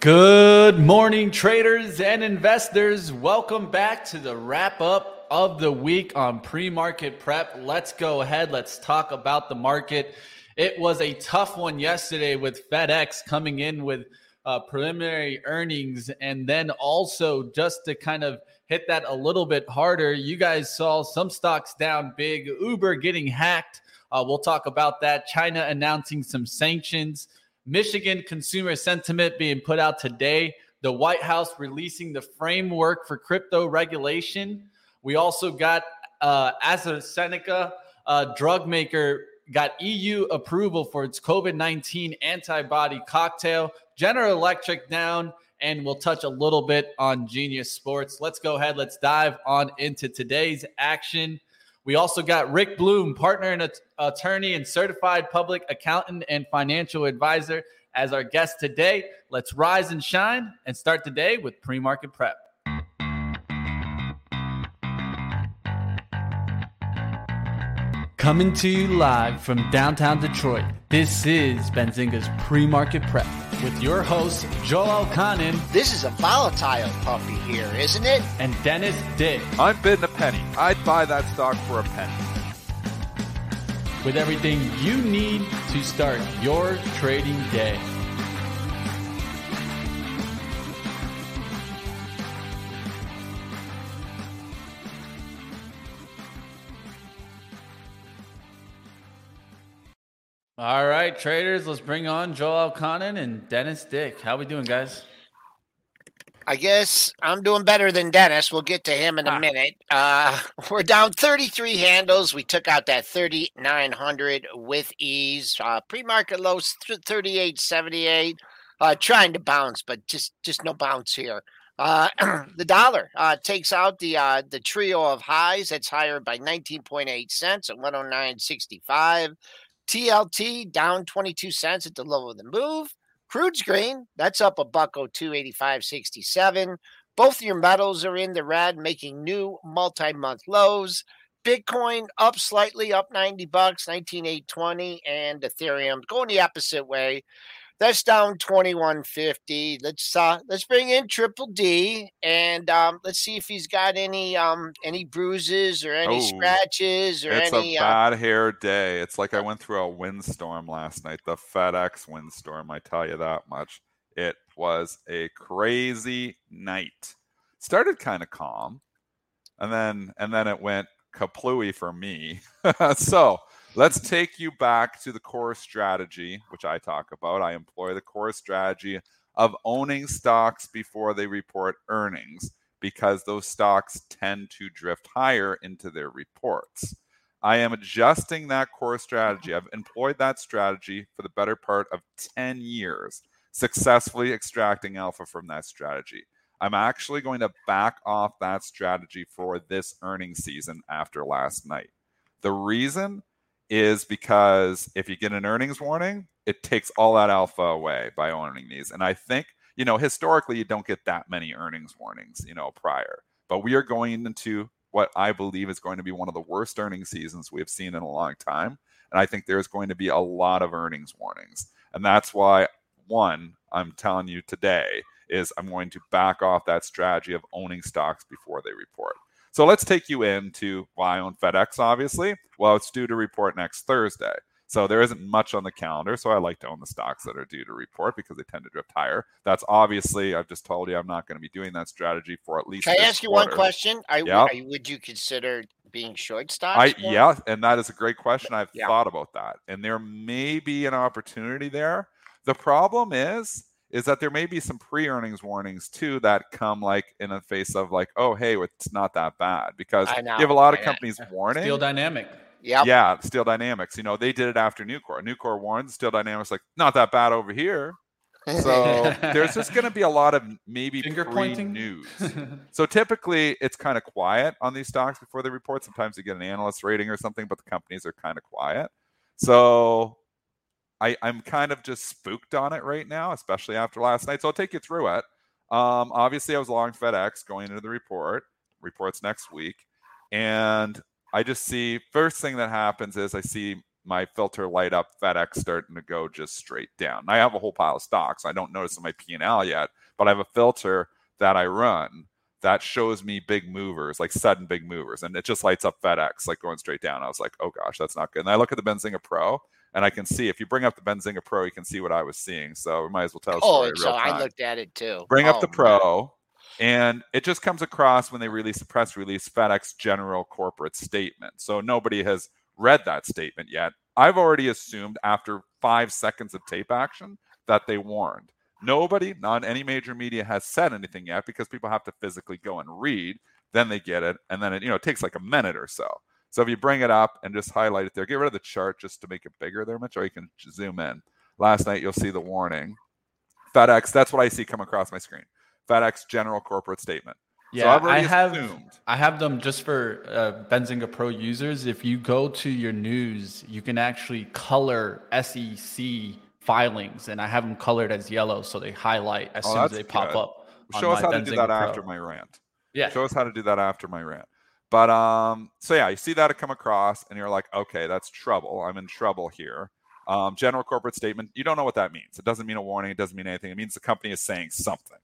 Good morning, traders and investors. Welcome back to the wrap up of the week on pre market prep. Let's go ahead. Let's talk about the market. It was a tough one yesterday with FedEx coming in with uh, preliminary earnings. And then also, just to kind of hit that a little bit harder, you guys saw some stocks down big, Uber getting hacked. Uh, we'll talk about that. China announcing some sanctions. Michigan consumer sentiment being put out today. The White House releasing the framework for crypto regulation. We also got uh, AstraZeneca, uh, drug maker, got EU approval for its COVID 19 antibody cocktail. General Electric down, and we'll touch a little bit on Genius Sports. Let's go ahead. Let's dive on into today's action. We also got Rick Bloom, partner and attorney and certified public accountant and financial advisor, as our guest today. Let's rise and shine and start the day with pre market prep. Coming to you live from downtown Detroit, this is Benzinga's pre market prep with your host, Joel Elconin. This is a volatile puppy here, isn't it? And Dennis Dick. I'm bidding a penny. I'd buy that stock for a penny. With everything you need to start your trading day. All right, traders, let's bring on Joel Elconin and Dennis Dick. How we doing, guys? I guess I'm doing better than Dennis. We'll get to him in a ah. minute. Uh, we're down 33 handles. We took out that 3,900 with ease. Uh, pre-market lows 38.78. Uh, trying to bounce, but just just no bounce here. Uh, the dollar uh, takes out the uh, the trio of highs. That's higher by 19.8 cents at 109.65. TLT down 22 cents at the low of the move. Crude's green, that's up a buck oh two eighty five sixty seven. Both your metals are in the red, making new multi-month lows. Bitcoin up slightly, up 90 bucks, 19820, and Ethereum going the opposite way. That's down 2150. Let's uh let's bring in Triple D and um let's see if he's got any um any bruises or any oh, scratches or it's any a uh bad uh, hair day. It's like I went through a windstorm last night, the FedEx windstorm, I tell you that much. It was a crazy night. Started kind of calm, and then and then it went kaplooey for me. so Let's take you back to the core strategy, which I talk about. I employ the core strategy of owning stocks before they report earnings because those stocks tend to drift higher into their reports. I am adjusting that core strategy. I've employed that strategy for the better part of 10 years, successfully extracting alpha from that strategy. I'm actually going to back off that strategy for this earnings season after last night. The reason is because if you get an earnings warning, it takes all that alpha away by owning these. And I think you know, historically, you don't get that many earnings warnings, you know, prior. But we are going into what I believe is going to be one of the worst earnings seasons we have seen in a long time. And I think there's going to be a lot of earnings warnings. And that's why, one, I'm telling you today is I'm going to back off that strategy of owning stocks before they report. So let's take you into why I own FedEx, obviously. Well, it's due to report next Thursday. So there isn't much on the calendar. So I like to own the stocks that are due to report because they tend to drift higher. That's obviously, I've just told you I'm not going to be doing that strategy for at least. Can I ask you quarter. one question? I, yeah. I, would you consider being short stocks? I, yeah, and that is a great question. I've yeah. thought about that. And there may be an opportunity there. The problem is, is that there may be some pre-earnings warnings too that come like in the face of like, oh hey, it's not that bad because you have a lot of companies warning. Steel Dynamic. Yeah. Yeah, Steel Dynamics. You know, they did it after Nucor. Nucor warned Steel Dynamics like, not that bad over here. So there's just going to be a lot of maybe Finger pointing news. so typically it's kind of quiet on these stocks before they report. Sometimes you get an analyst rating or something, but the companies are kind of quiet. So I, I'm kind of just spooked on it right now, especially after last night. So I'll take you through it. Um, obviously, I was long FedEx going into the report. Reports next week, and I just see first thing that happens is I see my filter light up FedEx starting to go just straight down. I have a whole pile of stocks. I don't notice in my P&L yet, but I have a filter that I run that shows me big movers, like sudden big movers, and it just lights up FedEx like going straight down. I was like, oh gosh, that's not good. And I look at the Benzinga Pro, and I can see if you bring up the Benzinga Pro, you can see what I was seeing. So we might as well tell. Oh, so I looked at it too. Bring oh, up the Pro. And it just comes across when they release a press release, FedEx general corporate statement. So nobody has read that statement yet. I've already assumed after five seconds of tape action that they warned. Nobody, not any major media, has said anything yet because people have to physically go and read. Then they get it, and then it you know it takes like a minute or so. So if you bring it up and just highlight it there, get rid of the chart just to make it bigger there, Mitch, or you can zoom in. Last night you'll see the warning. FedEx, that's what I see come across my screen. FedEx general corporate statement. Yeah, so I have assumed. I have them just for uh, Benzinga Pro users. If you go to your news, you can actually color SEC filings, and I have them colored as yellow, so they highlight as oh, soon as they good. pop up. Show us how Benzinga to do that Pro. after my rant. Yeah, show us how to do that after my rant. But um, so yeah, you see that come across, and you're like, okay, that's trouble. I'm in trouble here. Um, general corporate statement. You don't know what that means. It doesn't mean a warning. It doesn't mean anything. It means the company is saying something.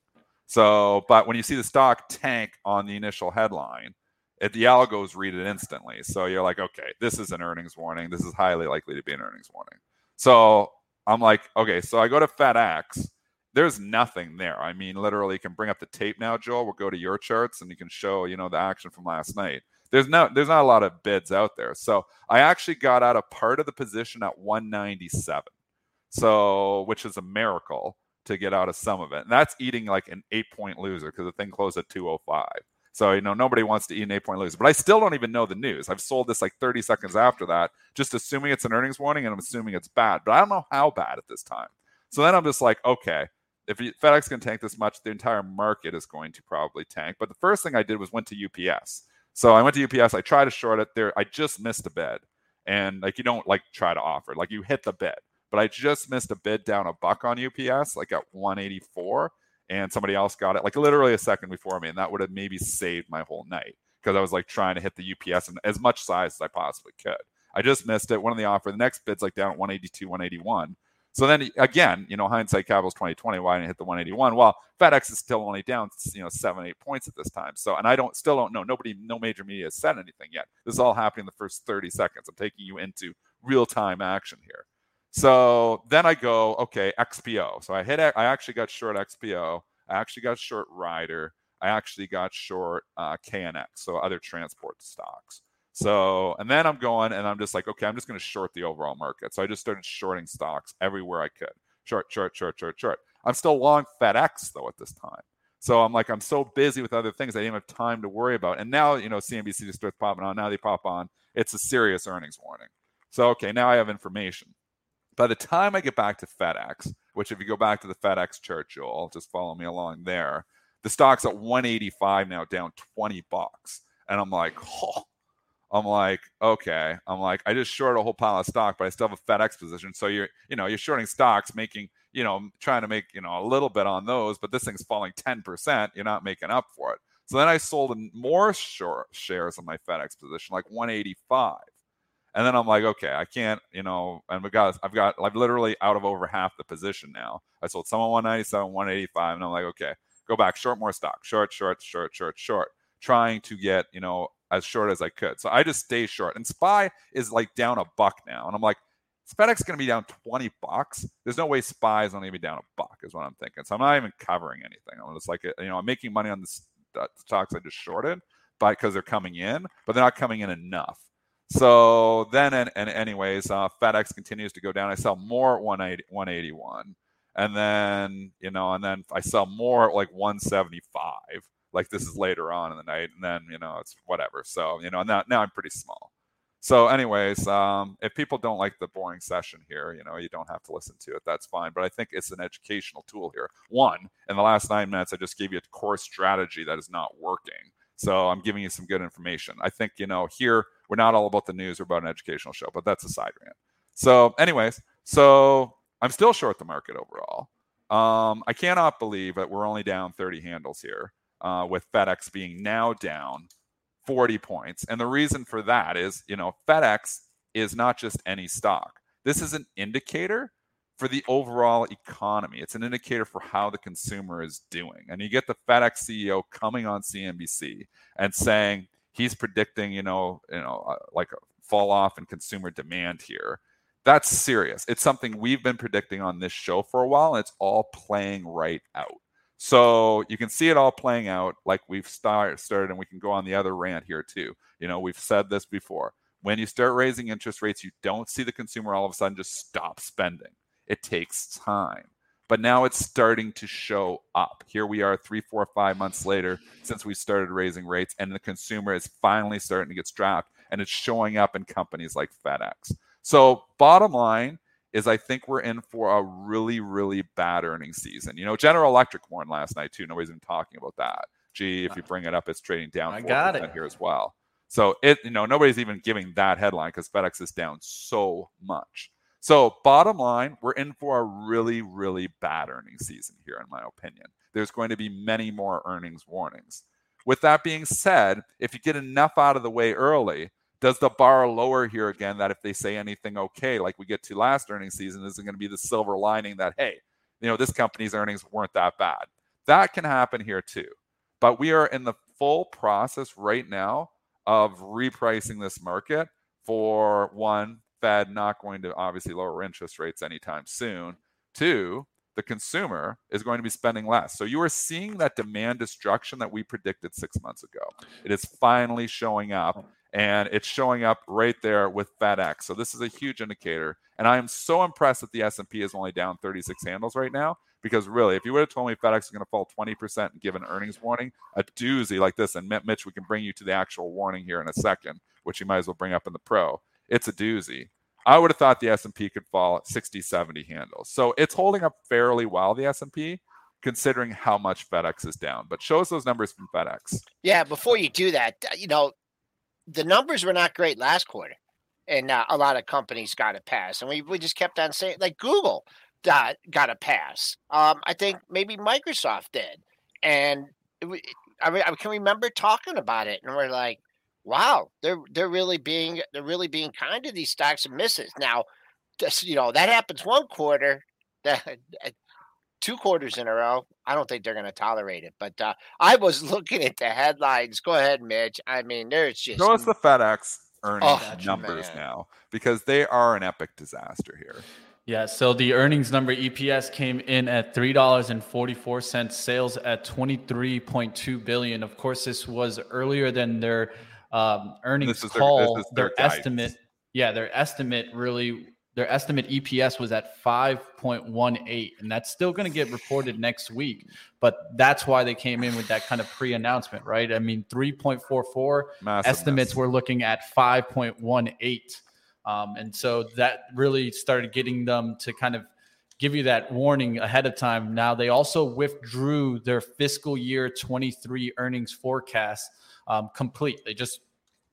So, but when you see the stock tank on the initial headline, it, the algos read it instantly. So you're like, okay, this is an earnings warning. This is highly likely to be an earnings warning. So I'm like, okay, so I go to FedEx. There's nothing there. I mean, literally, you can bring up the tape now, Joel. We'll go to your charts and you can show, you know, the action from last night. There's no, there's not a lot of bids out there. So I actually got out of part of the position at 197. So, which is a miracle to get out of some of it. And that's eating like an eight point loser because the thing closed at 205. So, you know, nobody wants to eat an eight point loser. But I still don't even know the news. I've sold this like 30 seconds after that, just assuming it's an earnings warning and I'm assuming it's bad. But I don't know how bad at this time. So then I'm just like, okay, if FedEx can tank this much, the entire market is going to probably tank. But the first thing I did was went to UPS. So I went to UPS. I tried to short it there. I just missed a bid, and like you don't like try to offer, like you hit the bid but I just missed a bid down a buck on UPS, like at 184, and somebody else got it like literally a second before me, and that would have maybe saved my whole night because I was like trying to hit the UPS in as much size as I possibly could. I just missed it. One of the offer, the next bid's like down at 182, 181. So then again, you know, hindsight capital's 2020. Why didn't hit the 181? Well, FedEx is still only down, you know, seven, eight points at this time. So, and I don't still don't know. Nobody, no major media has said anything yet. This is all happening in the first 30 seconds. I'm taking you into real time action here. So then I go, okay, XPO. So I hit, I actually got short XPO. I actually got short Ryder. I actually got short uh, KNX, so other transport stocks. So, and then I'm going and I'm just like, okay, I'm just going to short the overall market. So I just started shorting stocks everywhere I could. Short, short, short, short, short. I'm still long FedEx though at this time. So I'm like, I'm so busy with other things, I didn't have time to worry about. And now, you know, CNBC just starts popping on. Now they pop on. It's a serious earnings warning. So, okay, now I have information. By the time I get back to FedEx, which if you go back to the FedEx chart, Joel, just follow me along there. The stock's at 185 now, down 20 bucks. And I'm like, oh, I'm like, okay. I'm like, I just shorted a whole pile of stock, but I still have a FedEx position. So you're, you know, you're shorting stocks, making, you know, trying to make, you know, a little bit on those, but this thing's falling 10%, you're not making up for it. So then I sold more short shares on my FedEx position, like 185. And then I'm like, okay, I can't, you know, and we got, I've got, I've literally out of over half the position now. I sold some at 197, 185, and I'm like, okay, go back, short more stock, short, short, short, short, short, trying to get, you know, as short as I could. So I just stay short. And SPY is like down a buck now. And I'm like, FedEx is going to be down 20 bucks. There's no way SPY is only going to be down a buck, is what I'm thinking. So I'm not even covering anything. I'm just like, you know, I'm making money on the stocks I just shorted, because they're coming in, but they're not coming in enough. So then, and, and anyways, uh, FedEx continues to go down. I sell more at 180, 181. And then, you know, and then I sell more at like 175. Like this is later on in the night. And then, you know, it's whatever. So, you know, now, now I'm pretty small. So, anyways, um, if people don't like the boring session here, you know, you don't have to listen to it. That's fine. But I think it's an educational tool here. One, in the last nine minutes, I just gave you a core strategy that is not working. So I'm giving you some good information. I think, you know, here we're not all about the news, we're about an educational show, but that's a side rant. So, anyways, so I'm still short the market overall. Um, I cannot believe that we're only down 30 handles here, uh, with FedEx being now down 40 points. And the reason for that is, you know, FedEx is not just any stock. This is an indicator for the overall economy. It's an indicator for how the consumer is doing. And you get the FedEx CEO coming on CNBC and saying he's predicting, you know, you know, uh, like a fall off in consumer demand here. That's serious. It's something we've been predicting on this show for a while, and it's all playing right out. So you can see it all playing out like we've start, started, and we can go on the other rant here too. You know, we've said this before. When you start raising interest rates, you don't see the consumer all of a sudden just stop spending. It takes time. But now it's starting to show up. Here we are, three, four, five months later since we started raising rates, and the consumer is finally starting to get strapped, and it's showing up in companies like FedEx. So, bottom line, is I think we're in for a really, really bad earnings season. You know, General Electric warned last night too. Nobody's even talking about that. Gee, if you uh-huh. bring it up, it's trading down. I got it here as well. So it, you know, nobody's even giving that headline because FedEx is down so much. So bottom line, we're in for a really, really bad earnings season here, in my opinion. There's going to be many more earnings warnings. With that being said, if you get enough out of the way early, does the bar lower here again that if they say anything okay, like we get to last earnings season, is it going to be the silver lining that, hey, you know, this company's earnings weren't that bad? That can happen here too. But we are in the full process right now of repricing this market for one, Fed not going to obviously lower interest rates anytime soon. Two, the consumer is going to be spending less. So you are seeing that demand destruction that we predicted six months ago. It is finally showing up and it's showing up right there with FedEx. So this is a huge indicator, and I am so impressed that the S&P is only down 36 handles right now. Because really, if you would have told me FedEx is going to fall 20% and give an earnings warning, a doozy like this, and Mitch, we can bring you to the actual warning here in a second, which you might as well bring up in the pro. It's a doozy. I would have thought the S&P could fall 60, 70 handles. So it's holding up fairly well, the S&P, considering how much FedEx is down. But show us those numbers from FedEx. Yeah, before you do that, you know, the numbers were not great last quarter, and uh, a lot of companies got a pass, and we we just kept on saying like Google got got a pass. Um, I think maybe Microsoft did, and we, I I can remember talking about it, and we're like, wow, they're they're really being they're really being kind to these stocks and misses. Now, just, you know that happens one quarter. That two quarters in a row. I don't think they're going to tolerate it. But uh, I was looking at the headlines. Go ahead, Mitch. I mean, there's just show us the FedEx earnings oh, numbers man. now because they are an epic disaster here. Yeah, so the earnings number EPS came in at three dollars and forty four cents. Sales at twenty three point two billion. Of course, this was earlier than their um, earnings call. Their, their, their estimate, yeah, their estimate really their estimate EPS was at 5.18, and that's still going to get reported next week. But that's why they came in with that kind of pre announcement, right? I mean, 3.44 Massive estimates mess. were looking at 5.18. Um, and so that really started getting them to kind of give you that warning ahead of time. Now, they also withdrew their fiscal year 23 earnings forecast um, complete. They just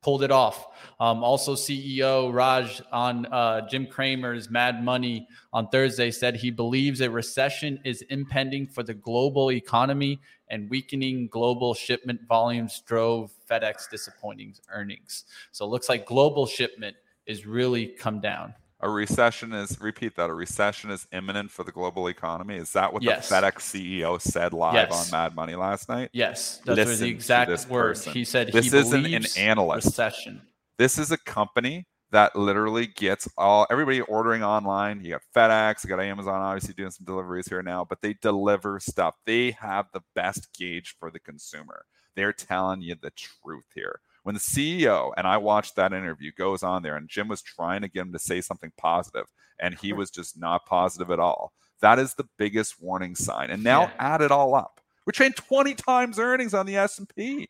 pulled it off. Um, also, CEO Raj on uh, Jim Cramer's Mad Money on Thursday said he believes a recession is impending for the global economy and weakening global shipment volumes drove FedEx disappointing earnings. So it looks like global shipment is really come down a recession is repeat that a recession is imminent for the global economy? Is that what yes. the fedex ceo said live yes. on mad money last night? Yes. That's Listen the exact words. he said this he isn't an analyst. recession. This is a company that literally gets all everybody ordering online. You got fedex you got amazon obviously doing some deliveries here now but they deliver stuff. They have the best gauge for the consumer. They're telling you the truth here when the CEO, and I watched that interview, goes on there and Jim was trying to get him to say something positive, and he uh-huh. was just not positive at all. That is the biggest warning sign. And now yeah. add it all up. We're trading 20 times earnings on the S&P.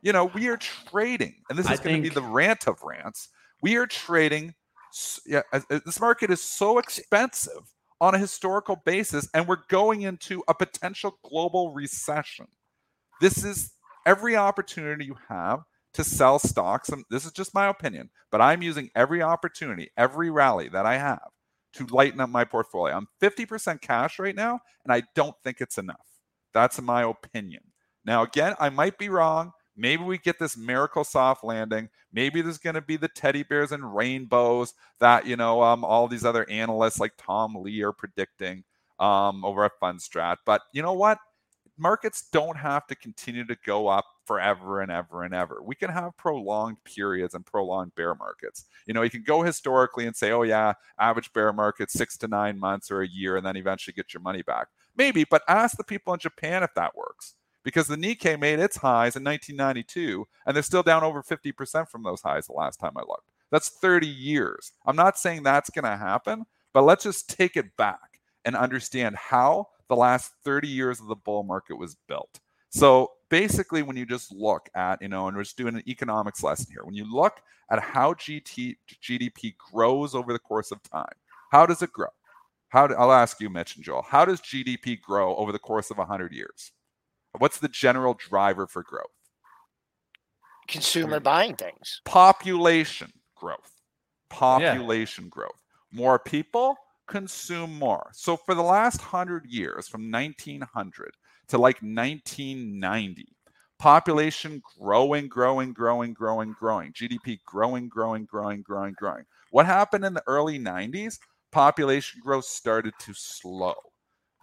You know, we are trading, and this is going to be the rant of rants. We are trading. Yeah, this market is so expensive on a historical basis, and we're going into a potential global recession. This is every opportunity you have to sell stocks. And this is just my opinion, but I'm using every opportunity, every rally that I have to lighten up my portfolio. I'm 50% cash right now, and I don't think it's enough. That's my opinion. Now, again, I might be wrong. Maybe we get this miracle soft landing. Maybe there's going to be the teddy bears and rainbows that you know um, all these other analysts like Tom Lee are predicting um, over at Fundstrat. But you know what? Markets don't have to continue to go up forever and ever and ever. We can have prolonged periods and prolonged bear markets. You know, you can go historically and say, oh, yeah, average bear market six to nine months or a year, and then eventually get your money back. Maybe, but ask the people in Japan if that works. Because the Nikkei made its highs in 1992, and they're still down over 50% from those highs the last time I looked. That's 30 years. I'm not saying that's going to happen, but let's just take it back and understand how the last 30 years of the bull market was built. So basically, when you just look at, you know, and we're just doing an economics lesson here, when you look at how GT, GDP grows over the course of time, how does it grow? How do, I'll ask you, Mitch and Joel, how does GDP grow over the course of 100 years? What's the general driver for growth? Consumer buying things. Population growth. Population yeah. growth. More people consume more. So for the last 100 years, from 1900 to like 1990. Population growing, growing, growing, growing, growing. GDP growing, growing, growing, growing, growing. What happened in the early 90s? Population growth started to slow.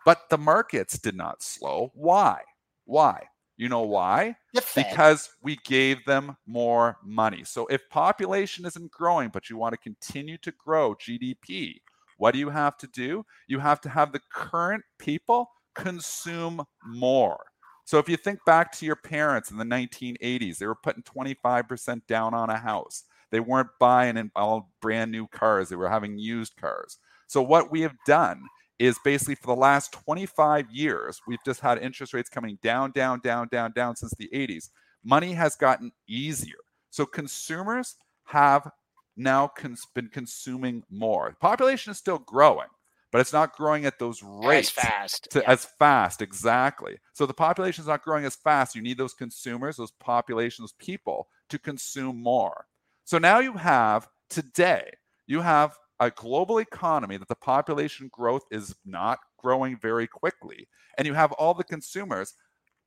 But the markets did not slow. Why? Why? You know why? Because we gave them more money. So if population isn't growing, but you want to continue to grow GDP, what do you have to do? You have to have the current people consume more. So if you think back to your parents in the 1980s, they were putting 25% down on a house. They weren't buying in all brand new cars, they were having used cars. So what we have done is basically for the last 25 years, we've just had interest rates coming down, down, down, down, down since the 80s. Money has gotten easier. So consumers have now cons- been consuming more. Population is still growing, but it's not growing at those rates as fast. To, yeah. As fast, exactly. So the population is not growing as fast. You need those consumers, those populations, those people to consume more. So now you have today, you have a global economy that the population growth is not growing very quickly, and you have all the consumers,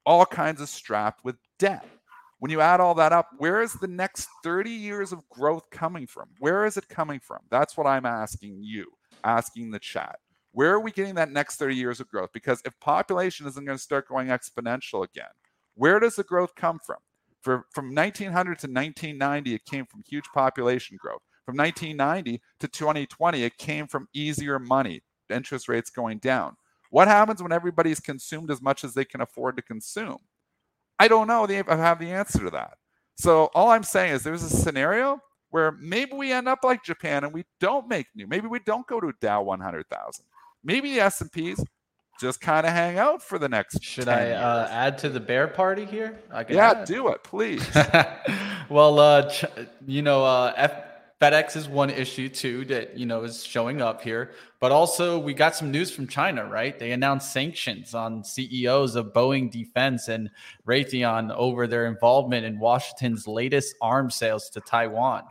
all kinds of strapped with debt. When you add all that up, where is the next 30 years of growth coming from? Where is it coming from? That's what I'm asking you asking the chat. Where are we getting that next 30 years of growth? Because if population isn't going to start going exponential again, where does the growth come from? For, from 1900 to 1990, it came from huge population growth. From 1990 to 2020, it came from easier money, interest rates going down. What happens when everybody's consumed as much as they can afford to consume? I don't know. I have the answer to that. So all I'm saying is there's a scenario where maybe we end up like Japan and we don't make new. Maybe we don't go to Dow 100,000. Maybe the S&Ps just kind of hang out for the next. Should I uh, add to the bear party here? yeah, add. do it, please. well, uh, ch- you know, uh, F- FedEx is one issue too that you know is showing up here, but also we got some news from China, right? They announced sanctions on CEOs of Boeing Defense and Raytheon over their involvement in Washington's latest arms sales to Taiwan.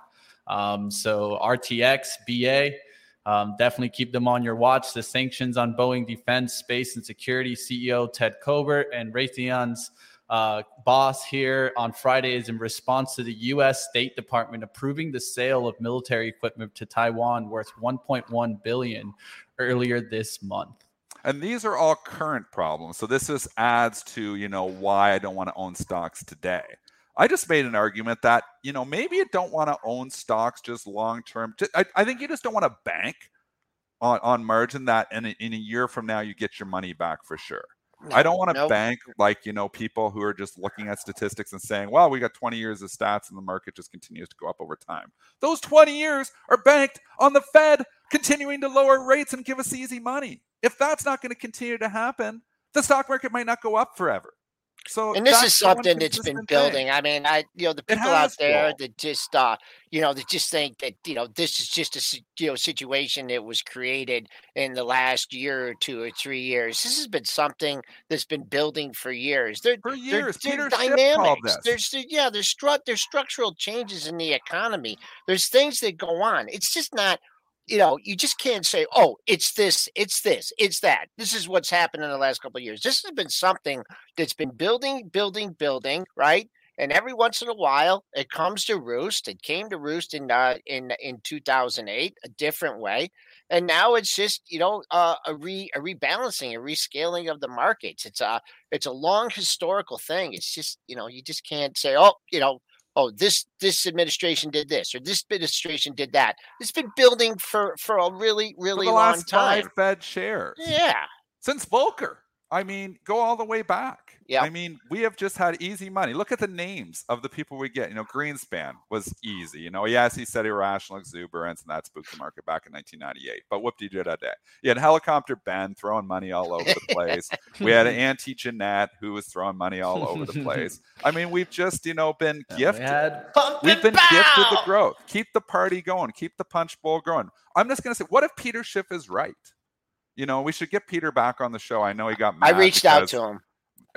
Um, so RTX, BA, um, definitely keep them on your watch. The sanctions on Boeing Defense, Space and Security CEO Ted Colbert and Raytheon's uh, boss here on Friday is in response to the U.S. State Department approving the sale of military equipment to Taiwan worth 1.1 billion earlier this month. And these are all current problems. So this just adds to you know why I don't want to own stocks today. I just made an argument that you know maybe you don't want to own stocks just long term. I, I think you just don't want to bank on on margin that in a, in a year from now you get your money back for sure. No, I don't want to bank like you know people who are just looking at statistics and saying, "Well, we got 20 years of stats and the market just continues to go up over time." Those 20 years are banked on the Fed continuing to lower rates and give us easy money. If that's not going to continue to happen, the stock market might not go up forever. So and this is something that's been building. Thing. I mean, I you know the people out there that just uh you know that just think that you know this is just a you know situation that was created in the last year or two or three years. This has been something that's been building for years. They're, for years, they're, they're dynamics. There's yeah, there's stru- there's structural changes in the economy. There's things that go on. It's just not you know, you just can't say, "Oh, it's this, it's this, it's that." This is what's happened in the last couple of years. This has been something that's been building, building, building, right? And every once in a while, it comes to roost. It came to roost in uh, in in 2008, a different way, and now it's just you know uh, a re a rebalancing, a rescaling of the markets. It's a it's a long historical thing. It's just you know you just can't say, "Oh, you know." Oh this this administration did this or this administration did that. It's been building for for a really really long time. Fed shares. Yeah. Since volcker. I mean go all the way back yeah. I mean, we have just had easy money. Look at the names of the people we get. You know, Greenspan was easy. You know, yes, he said irrational exuberance, and that spooked the market back in 1998. But whoop de did that day. You had Helicopter Ben throwing money all over the place. we had Auntie Jeanette who was throwing money all over the place. I mean, we've just, you know, been gifted. We have been bow! gifted the growth. Keep the party going. Keep the punch bowl going. I'm just going to say, what if Peter Schiff is right? You know, we should get Peter back on the show. I know he got I reached out to him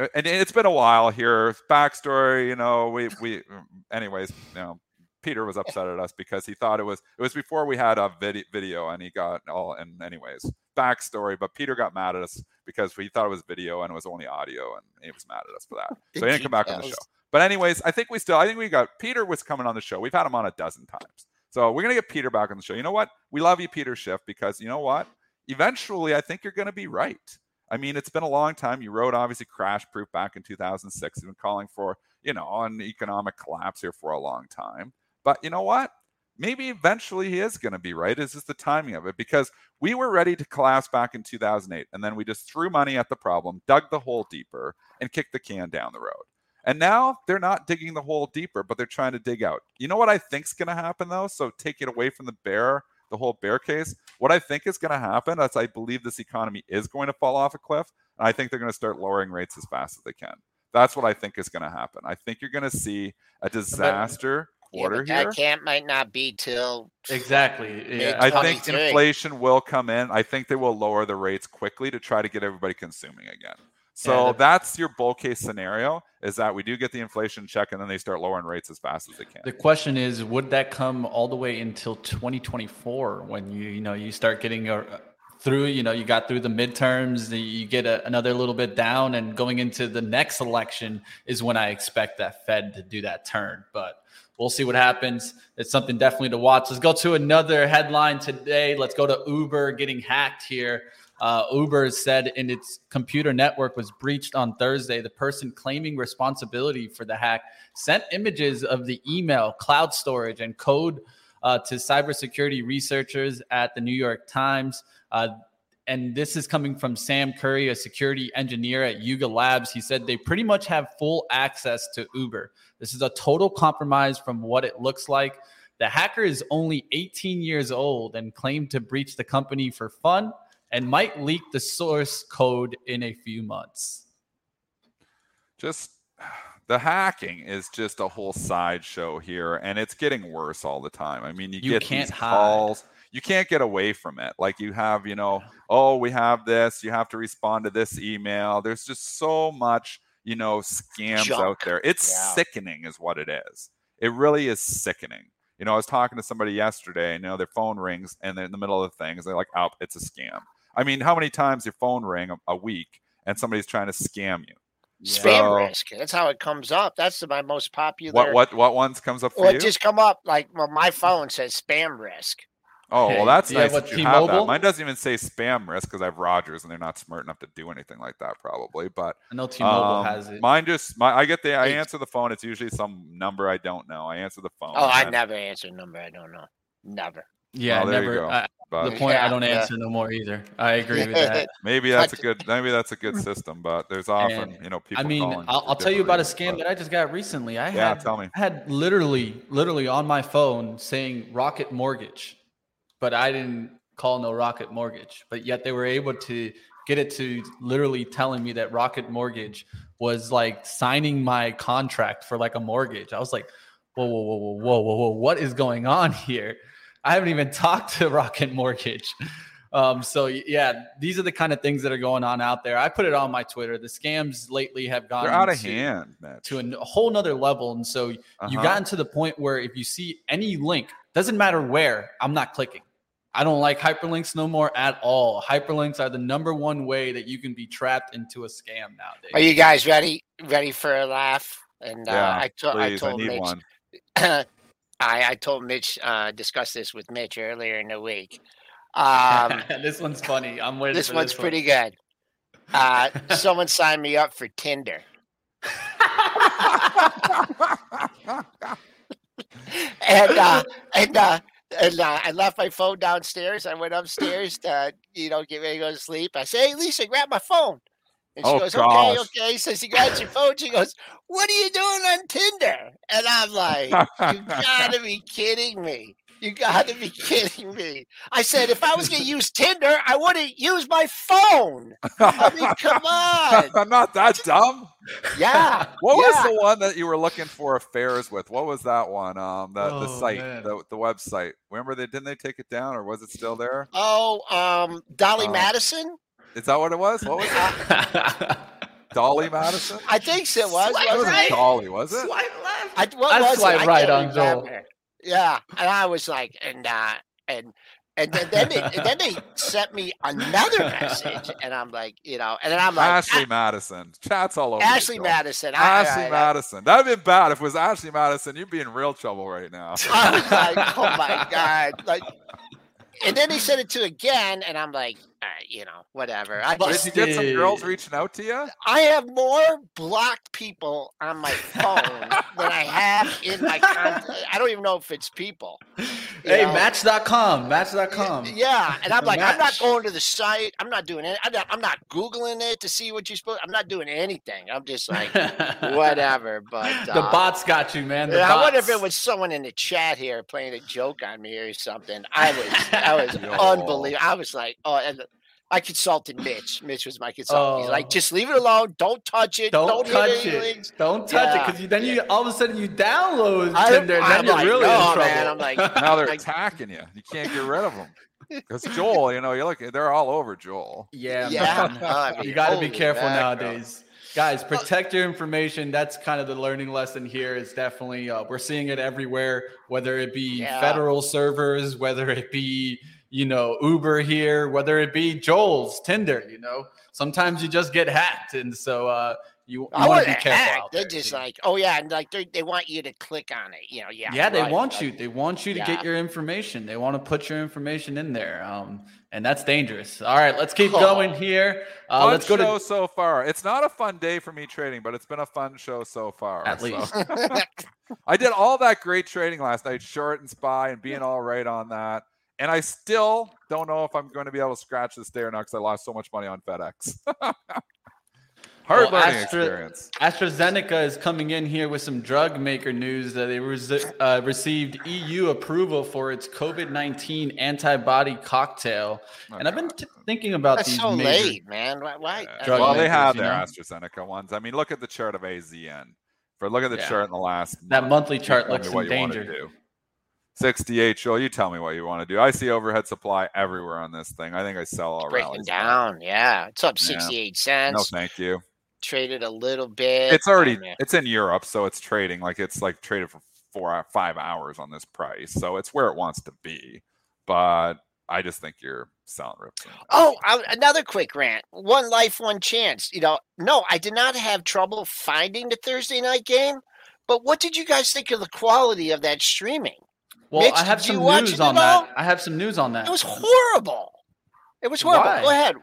Uh, and it's been a while here. Backstory, you know, we we, mm, anyways, you know, Peter was upset at us because he thought it was it was before we had a video, video and he got all and anyways backstory. But Peter got mad at us because we thought it was video and it was only audio, and he was mad at us for that. So he didn't come back on the show. But anyways, I think we still I think we got Peter was coming on the show. We've had him on a dozen times. So we're gonna get Peter back on the show. You know what? We love you, Peter Schiff, because you know what? Eventually, I think you're gonna be right. I mean, it's been a long time. You wrote obviously Crash Proof back in 2006. You've been calling for, you know, an economic collapse here for a long time. But you know what? Maybe eventually he is going to be right. Is just the timing of it because we were ready to collapse back in 2008. And then we just threw money at the problem, dug the hole deeper, and kicked the can down the road. And now they're not digging the hole deeper, but they're trying to dig out. You know what I think's going to happen though? So take it away from the bear the whole bear case. What I think is going to happen is I believe this economy is going to fall off a cliff. And I think they're going to start lowering rates as fast as they can. That's what I think is going to happen. I think you're going to see a disaster but, quarter yeah, here. can't might not be till exactly. Yeah. I think inflation will come in. I think they will lower the rates quickly to try to get everybody consuming again. So yeah, that's your bull case scenario is that we do get the inflation check and then they start lowering rates as fast as they can. The question is, would that come all the way until 2024 when you you know you start getting a, through you know you got through the midterms you get a, another little bit down and going into the next election is when i expect that fed to do that turn. But we'll see what happens. It's something definitely to watch. Let's go to another headline today. Let's go to uber getting hacked here uh, Uber said in its computer network was breached on Thursday. The person claiming responsibility for the hack sent images of the email, cloud storage, and code uh, to cybersecurity researchers at the New York Times. Uh, and this is coming from Sam Curry, a security engineer at Yuga Labs. He said they pretty much have full access to Uber. This is a total compromise from what it looks like. The hacker is only 18 years old and claimed to breach the company for fun and might leak the source code in a few months. Just the hacking is just a whole sideshow here, and it's getting worse all the time. I mean, you, You get can't these hide. calls. You can't get away from it. Like you have, you know, oh, we have this. You have to respond to this email. There's just so much, you know, scams Junk. out there. It's Yeah. sickening, is what it is. It really is sickening. You know, I was talking to somebody yesterday, and you know, their phone rings, and they're in the middle of the things. They're like, "Oh, it's a scam." I mean, how many times your phone ring a, a week, and somebody's trying to scam you? Spam So- risk. That's how it comes up. That's my most popular. What what what ones comes up for Well, you? it just come up like well, my phone says spam risk. Oh Hey, well, that's do you have nice what, that you have that. Mine doesn't even say spam risk because I have Rogers and they're not smart enough to do anything like that, probably. But I know T-Mobile um, has it. mine just my I get the I answer the phone. It's usually some number I don't know. I answer the phone. Oh, I never answer a number I don't know. Never. Yeah, Oh, there you never. go. I, the point I don't yeah. answer no more either. I agree with that. maybe that's a good maybe that's a good system. But there's often And, you know people. I mean, calling I'll, I'll tell you different about a scam but- that I just got recently. I Yeah, had tell me. I had literally, literally on my phone saying Rocket Mortgage, but I didn't call no Rocket Mortgage. But yet they were able to get it to literally telling me that Rocket Mortgage was like signing my contract for like a mortgage. I was like, whoa, whoa, whoa, whoa, whoa, whoa, whoa, what is going on here? I haven't even talked to Rocket Mortgage. Um, so yeah, these are the kind of things that are going on out there. I put it on my Twitter. The scams lately have gone they're out of to- hand, Mitch. to a whole nother level. And so you Uh-huh. gotten to the point where if you see any link, doesn't matter where, I'm not clicking. I don't like hyperlinks no more at all. Hyperlinks are the number one way that you can be trapped into a scam nowadays. Are you guys ready? Ready for a laugh? And uh, Yeah, I, to- I Please, I told need Mitch. I, I told Mitch. Uh, discussed this with Mitch earlier in the week. Um, this one's funny. I'm waiting. this one's one. pretty good. Uh, someone signed me up for Tinder. and uh, and uh, and uh, I left my phone downstairs. I went upstairs to you know get ready to go to sleep. I say, "Hey, Lisa, grab my phone." And she Oh, goes, gosh. "Okay, okay." So she grabs your phone. She goes, "What are you doing on Tinder?" And I'm like, "You gotta be kidding me." You gotta be kidding me. I said, if I was gonna use Tinder, I wouldn't use my phone. I mean, come on. I'm not that dumb. Yeah. What yeah. was the one that you were looking for affairs with? What was that one? Um, the, the Oh, site, man. the, the website. Remember they didn't they take it down or was it still there? Oh, um, Dolly Uh, Madison? Is that what it was? What was it? Dolly Madison? I think so. It was. Swipe It wasn't wasn't right. it? Dolly, was it? Swipe left. I, what I was swipe I right can't on Joel. Yeah, and I was like, and uh, and and then, then they and then they sent me another message, and I'm like, you know, and then I'm like, Ashley "Ah, Madison. Chats all over. Ashley Joel. Madison. I, Ashley I, I, Madison. That'd been bad if it was Ashley Madison. You'd be in real trouble right now. I was like, oh my god, like. And then they sent it to again, and I'm like, all right, you know, whatever. I Did just, you get some girls reaching out to you? I have more blocked people on my phone than I have in my contact. I don't even know if it's people. you hey, know? Match.com. Match.com. Yeah, and I'm The like, I'm not going to the site. I'm not doing it. I'm not, I'm not googling it to see what you're supposed. I'm not doing anything. I'm just like, whatever. But the uh, bots got you, man. The yeah, I wonder if it was someone in the chat here playing a joke on me or something. I was, I was unbelievable. I was like, oh, and I consulted Mitch. Mitch was my consultant. He's Oh. like, just leave it alone. Don't touch it. Don't, Don't, touch any it. links." Don't touch it because then you yeah. all of a sudden you download I- Tinder and then I'm you're like, really no, in trouble. man. I'm like, Now they're Like- attacking you. You can't get rid of them. Because Joel, you know, you look, they're all over Joel. yeah, yeah, man. I mean, you got to be careful mackerel. nowadays. Guys, protect your information. That's kind of the learning lesson here. Is definitely uh, we're seeing it everywhere, whether it be Yeah. federal servers, whether it be you know Uber here, whether it be Joel's Tinder. You know, sometimes you just get hacked, and so uh, you, you want to be careful. hack. out They're there, just dude. like, oh yeah, and like they they want you to click on it. You know, yeah. yeah, they right, want right. you. They want you to Yeah. get your information. They want to put your information in there, um, and that's dangerous. All right, let's keep Oh. going here. Uh, fun let's go show to so far. It's not a fun day for me trading, but it's been a fun show so far. At so- least. I did all that great trading last night, short and spy, and being all right on that. And I still don't know if I'm going to be able to scratch this day or not because I lost so much money on FedEx. Hard Well, learning Astra- experience. AstraZeneca is coming in here with some drug maker news that they resi- uh, received EU approval for its COVID 19 antibody cocktail. Oh, and I've been t- thinking about That's these so major- late, man. Why? why? Yeah. Drug well, they have their know? AstraZeneca ones. I mean, look at the chart of AZN. But look at the Yeah. chart in the last. That month. monthly chart looks what in you wanna danger. 68, Joel. You tell me what you want to do. I see overhead supply everywhere on this thing. I think I sell all Breaking down. Yeah. It's up Yeah. 68 No, cents. thank you. Traded a little bit. It's already yeah. it's in Europe, so it's trading like it's like traded for four uh, five hours on this price, so it's where it wants to be. But I just think you're selling rips. Oh, I, another quick rant. One life, one chance. You know, no, I did not have trouble finding the Thursday night game. But what did you guys think of the quality of that streaming? Well, Mitch, I have some news on at all? that. I have some news on that. It was horrible. It was horrible. Why? Go ahead.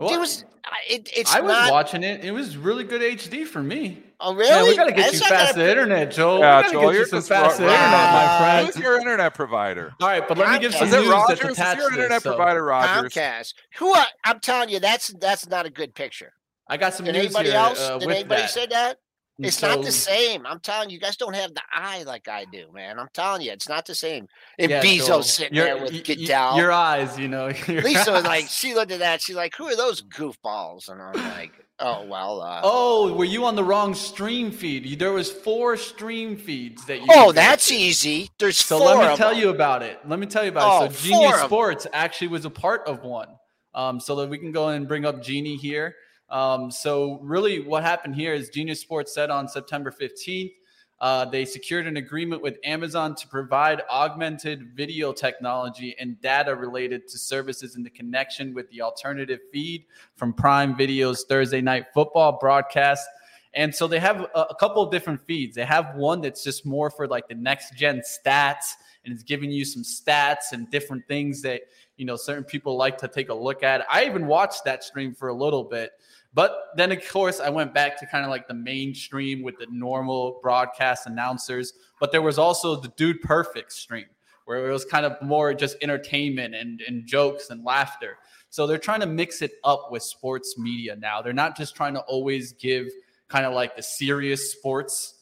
Well, it was. I- It, it's I was not. watching it. It was really good HD for me. oh, really? Yeah, we gotta get That's you not gonna faster put- internet, Joel. Yeah, we gotta Joel, get you you're some just faster right. internet, my friend. Who's your internet provider? All right, but let me give some Is it news that's Rogers? Is attached your to internet this. So provider Rogers? Comcast. Who? Are, I'm telling you, that's that's not a good picture. I got some Did news anybody here else? uh, Did anybody that. say that? It's not the same. I'm telling you, you guys don't have the eye like I do, man. I'm telling you, it's not the same. And Yeah, Bezos Joel, sitting your- there with Goodell. Your eyes, you know. Lisa was like, she looked at that. She's like, "Who are those goofballs?" And I'm like, "Oh well." Uh, Oh, were you on the wrong stream feed? There was four stream feeds that you. oh, that's easy. There's So let me tell them. you about it. Let me tell you about Oh, it. So Genius four of 'em. Sports actually was a part of one. Um, so that we can go and bring up GENI here. Um, so really what happened here is Genius Sports said on September 15th, uh, they secured an agreement with Amazon to provide augmented video technology and data related to services in the connection with the alternative feed from Prime Video's Thursday Night Football broadcast. And so they have a, a couple of different feeds. They have one that's just more for like the next gen stats and it's giving you some stats and different things that you know certain people like to take a look at. I even watched that stream for a little bit. But then, of course, I went back to kind of like the mainstream with the normal broadcast announcers. But there was also the Dude Perfect stream where it was kind of more just entertainment and, and jokes and laughter. So they're trying to mix it up with sports media now. They're not just trying to always give kind of like the serious sports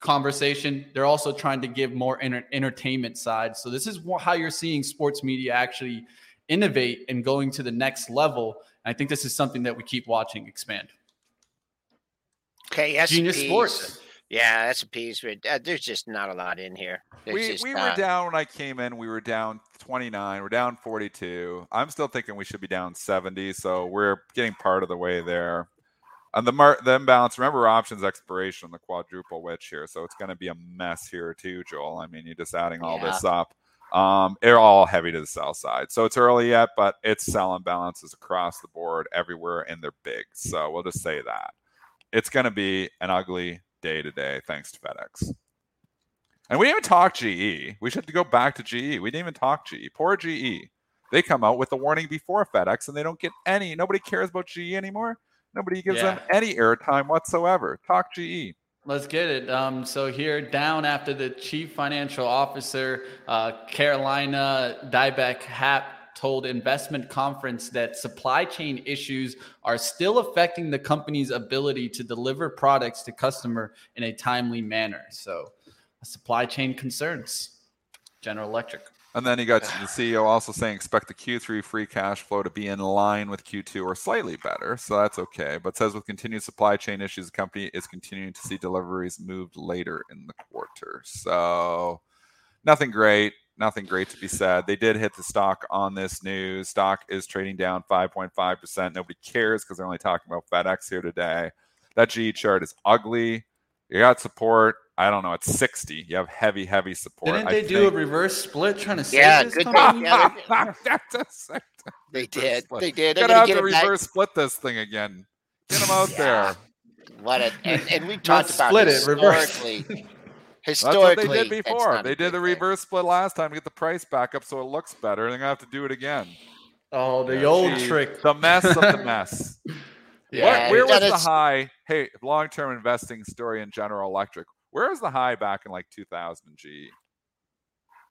conversation. They're also trying to give more enter- entertainment side. So this is how you're seeing sports media actually innovate and going to the next level. And I think this is something that we keep watching expand. Okay, that's Genius Sports. Yeah, that's a piece. But uh, there's just not a lot in here. There's We, just we not. were down when I came in. We were down 29. We're down 42. I'm still thinking we should be down 70. So we're getting part of the way there. And the mar- the imbalance. Remember options expiration on the quadruple witch here, so it's going to be a mess here too, Joel. I mean, you're just adding all this up. Um, they're all heavy to the sell side, so it's early yet, but it's selling balances across the board everywhere, and they're big. So we'll just say that it's going to be an ugly day today, thanks to FedEx. And we didn't even talk GE. We should have to go back to GE. We didn't even talk GE. Poor GE. They come out with a warning before FedEx, and they don't get any. Nobody cares about GE anymore. Nobody gives them any airtime whatsoever. Talk. GE. Let's get it. Um, so here, down after the chief financial officer, uh, Carolina Dybeck Happe told investment conference that supply chain issues are still affecting the company's ability to deliver products to customer in a timely manner. So, supply chain concerns. General Electric. And then you got the CEO also saying expect the Q3 free cash flow to be in line with Q2 or slightly better. So that's okay. But says with continued supply chain issues, the company is continuing to see deliveries moved later in the quarter. So nothing great. Nothing great to be said. They did hit the stock on this news. Stock is trading down 5.5%. Nobody cares because they're only talking about FedEx here today. That GE chart is ugly. You got support. I don't know. It's 60. You have heavy, heavy support. Didn't I they do a reverse split trying to save Yeah, this good company? Yeah, That's a sick- They reverse did. They did. They're gonna have to it back. reverse split this thing again. Get them out Yeah. there. What a and, and we talked about split it, reverse. historically. That's what historically, they did before. They did good the thing. reverse split last time to get the price back up so it looks better. They're gonna have to do it again. Oh, the Yeah, old gee, trick. The mess of the mess. Yeah, What- where was the high? Hey, long-term investing story in General Electric. Where was the high back in like 2000 G.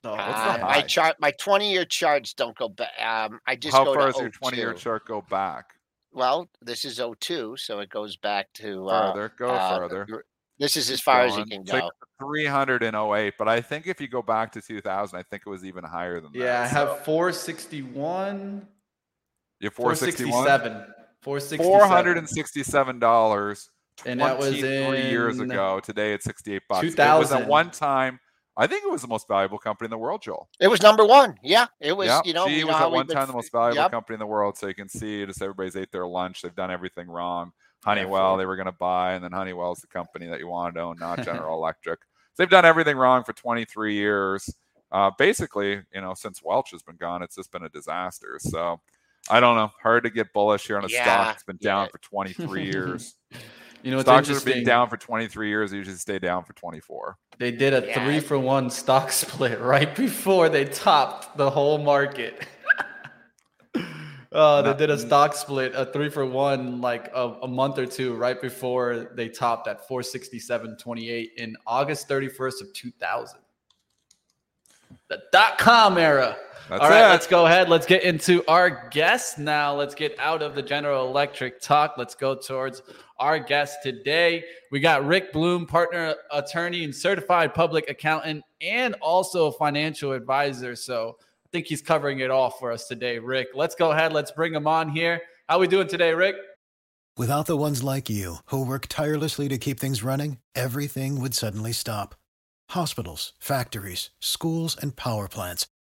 Oh, Uh, my chart, my twenty-year charts don't go back. Um, I just How go far to does your 20-year chart go back? Well, this is 02, so it goes back to uh, Further. Go uh, further. This is as far as you can It's like go. 300 in 08, but I think if you go back to 2000, I think it was even higher than that. Yeah, I have 461, You have 461? 467. 467. $467 and that was in years ago. Today it's 68 bucks. 2000. It was at one time. I think it was the most valuable company in the world, Joel. It was number one. Yeah, it was. You know, G was at one time the most valuable yep. company in the world. So you can see just everybody's ate their lunch. They've done everything wrong. Honeywell, they were going to buy, and then Honeywell's the company that you wanted to own, not General Electric. So they've done everything wrong for 23 years. Uh, basically, you know, since Welch has been gone, it's just been a disaster. So I don't know. Hard to get bullish here on a yeah, stock that's been down yeah. for 23 years. you know, stocks that have been down for 23 years they usually stay down for 24. They did a yeah. three for one stock split right before they topped the whole market. Uh, they did a stock split, a three for one, like a, a, month or two right before they topped at 467.28 in August 31st of 2000. The dot com era. That's All right, it. let's go ahead. Let's get into our guest now. Let's get out of the General Electric talk. Let's go towards our guest today. We got Rick Bloom, partner attorney and certified public accountant, and also a financial advisor. So I think he's covering it all for us today, Rick. Let's go ahead. Let's bring him on here. How we doing today, Rick? Without the ones like you who work tirelessly to keep things running, everything would suddenly stop. Hospitals, factories, schools, and power plants,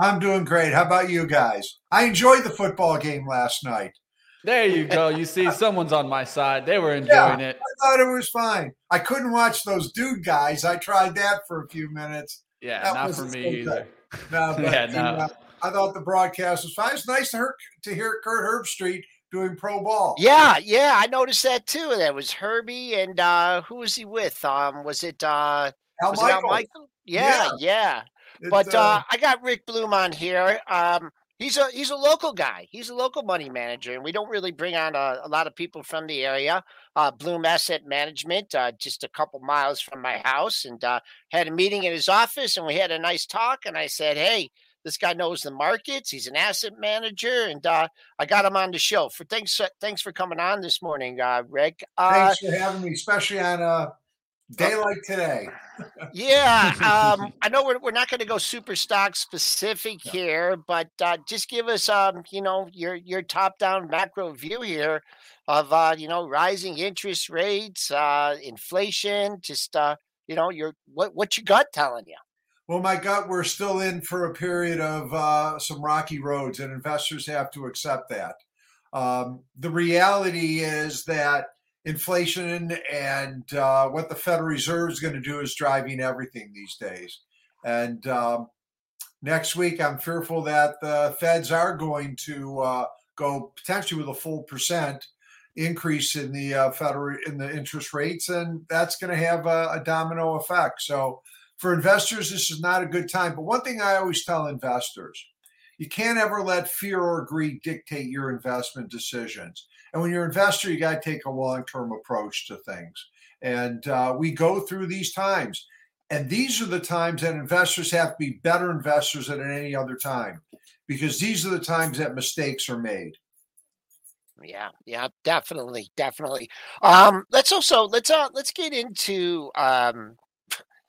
I'm doing great. How about you guys? I enjoyed the football game last night. There you go. You see, someone's on my side. They were enjoying yeah, it. I thought it was fine. I couldn't watch those dude guys. I tried that for a few minutes. Yeah, that not for me either. No, but, yeah, no. I thought the broadcast was fine. It's nice to hear, to hear Kirk Herbstreit doing pro ball. Yeah, yeah, I noticed that too. That was Herbie and uh who was he with? Um, was it uh Al was Michael? It Al Michael? Yeah, yeah. yeah but uh, uh, I got Rick Bloom on here. Um, he's a he's a local guy. He's a local money manager, and we don't really bring on a, a lot of people from the area. Uh, Bloom Asset Management, uh, just a couple miles from my house, and uh, had a meeting in his office, and we had a nice talk. And I said, "Hey, this guy knows the markets. He's an asset manager, and uh, I got him on the show. For thanks, thanks for coming on this morning, uh, Rick. Uh, thanks for having me, especially on a day like today yeah, um, I know we're, we're not going to go super stock specific here, but uh, just give us, um, you know, your your top down macro view here of uh, you know rising interest rates, uh, inflation, just uh, you know your what what your gut telling you. Well, my gut, we're still in for a period of uh, some rocky roads, and investors have to accept that. Um, the reality is that inflation and uh, what the Federal Reserve is going to do is driving everything these days. And um, next week, I'm fearful that the Feds are going to uh, go potentially with a full percent increase in the uh, federal in the interest rates, and that's going to have a, a domino effect. So, for investors, this is not a good time. But one thing I always tell investors you can't ever let fear or greed dictate your investment decisions. And when you're an investor, you got to take a long term approach to things. And uh, we go through these times. And these are the times that investors have to be better investors than at any other time because these are the times that mistakes are made. Yeah, yeah, definitely, definitely. Um, let's also let's uh let's get into um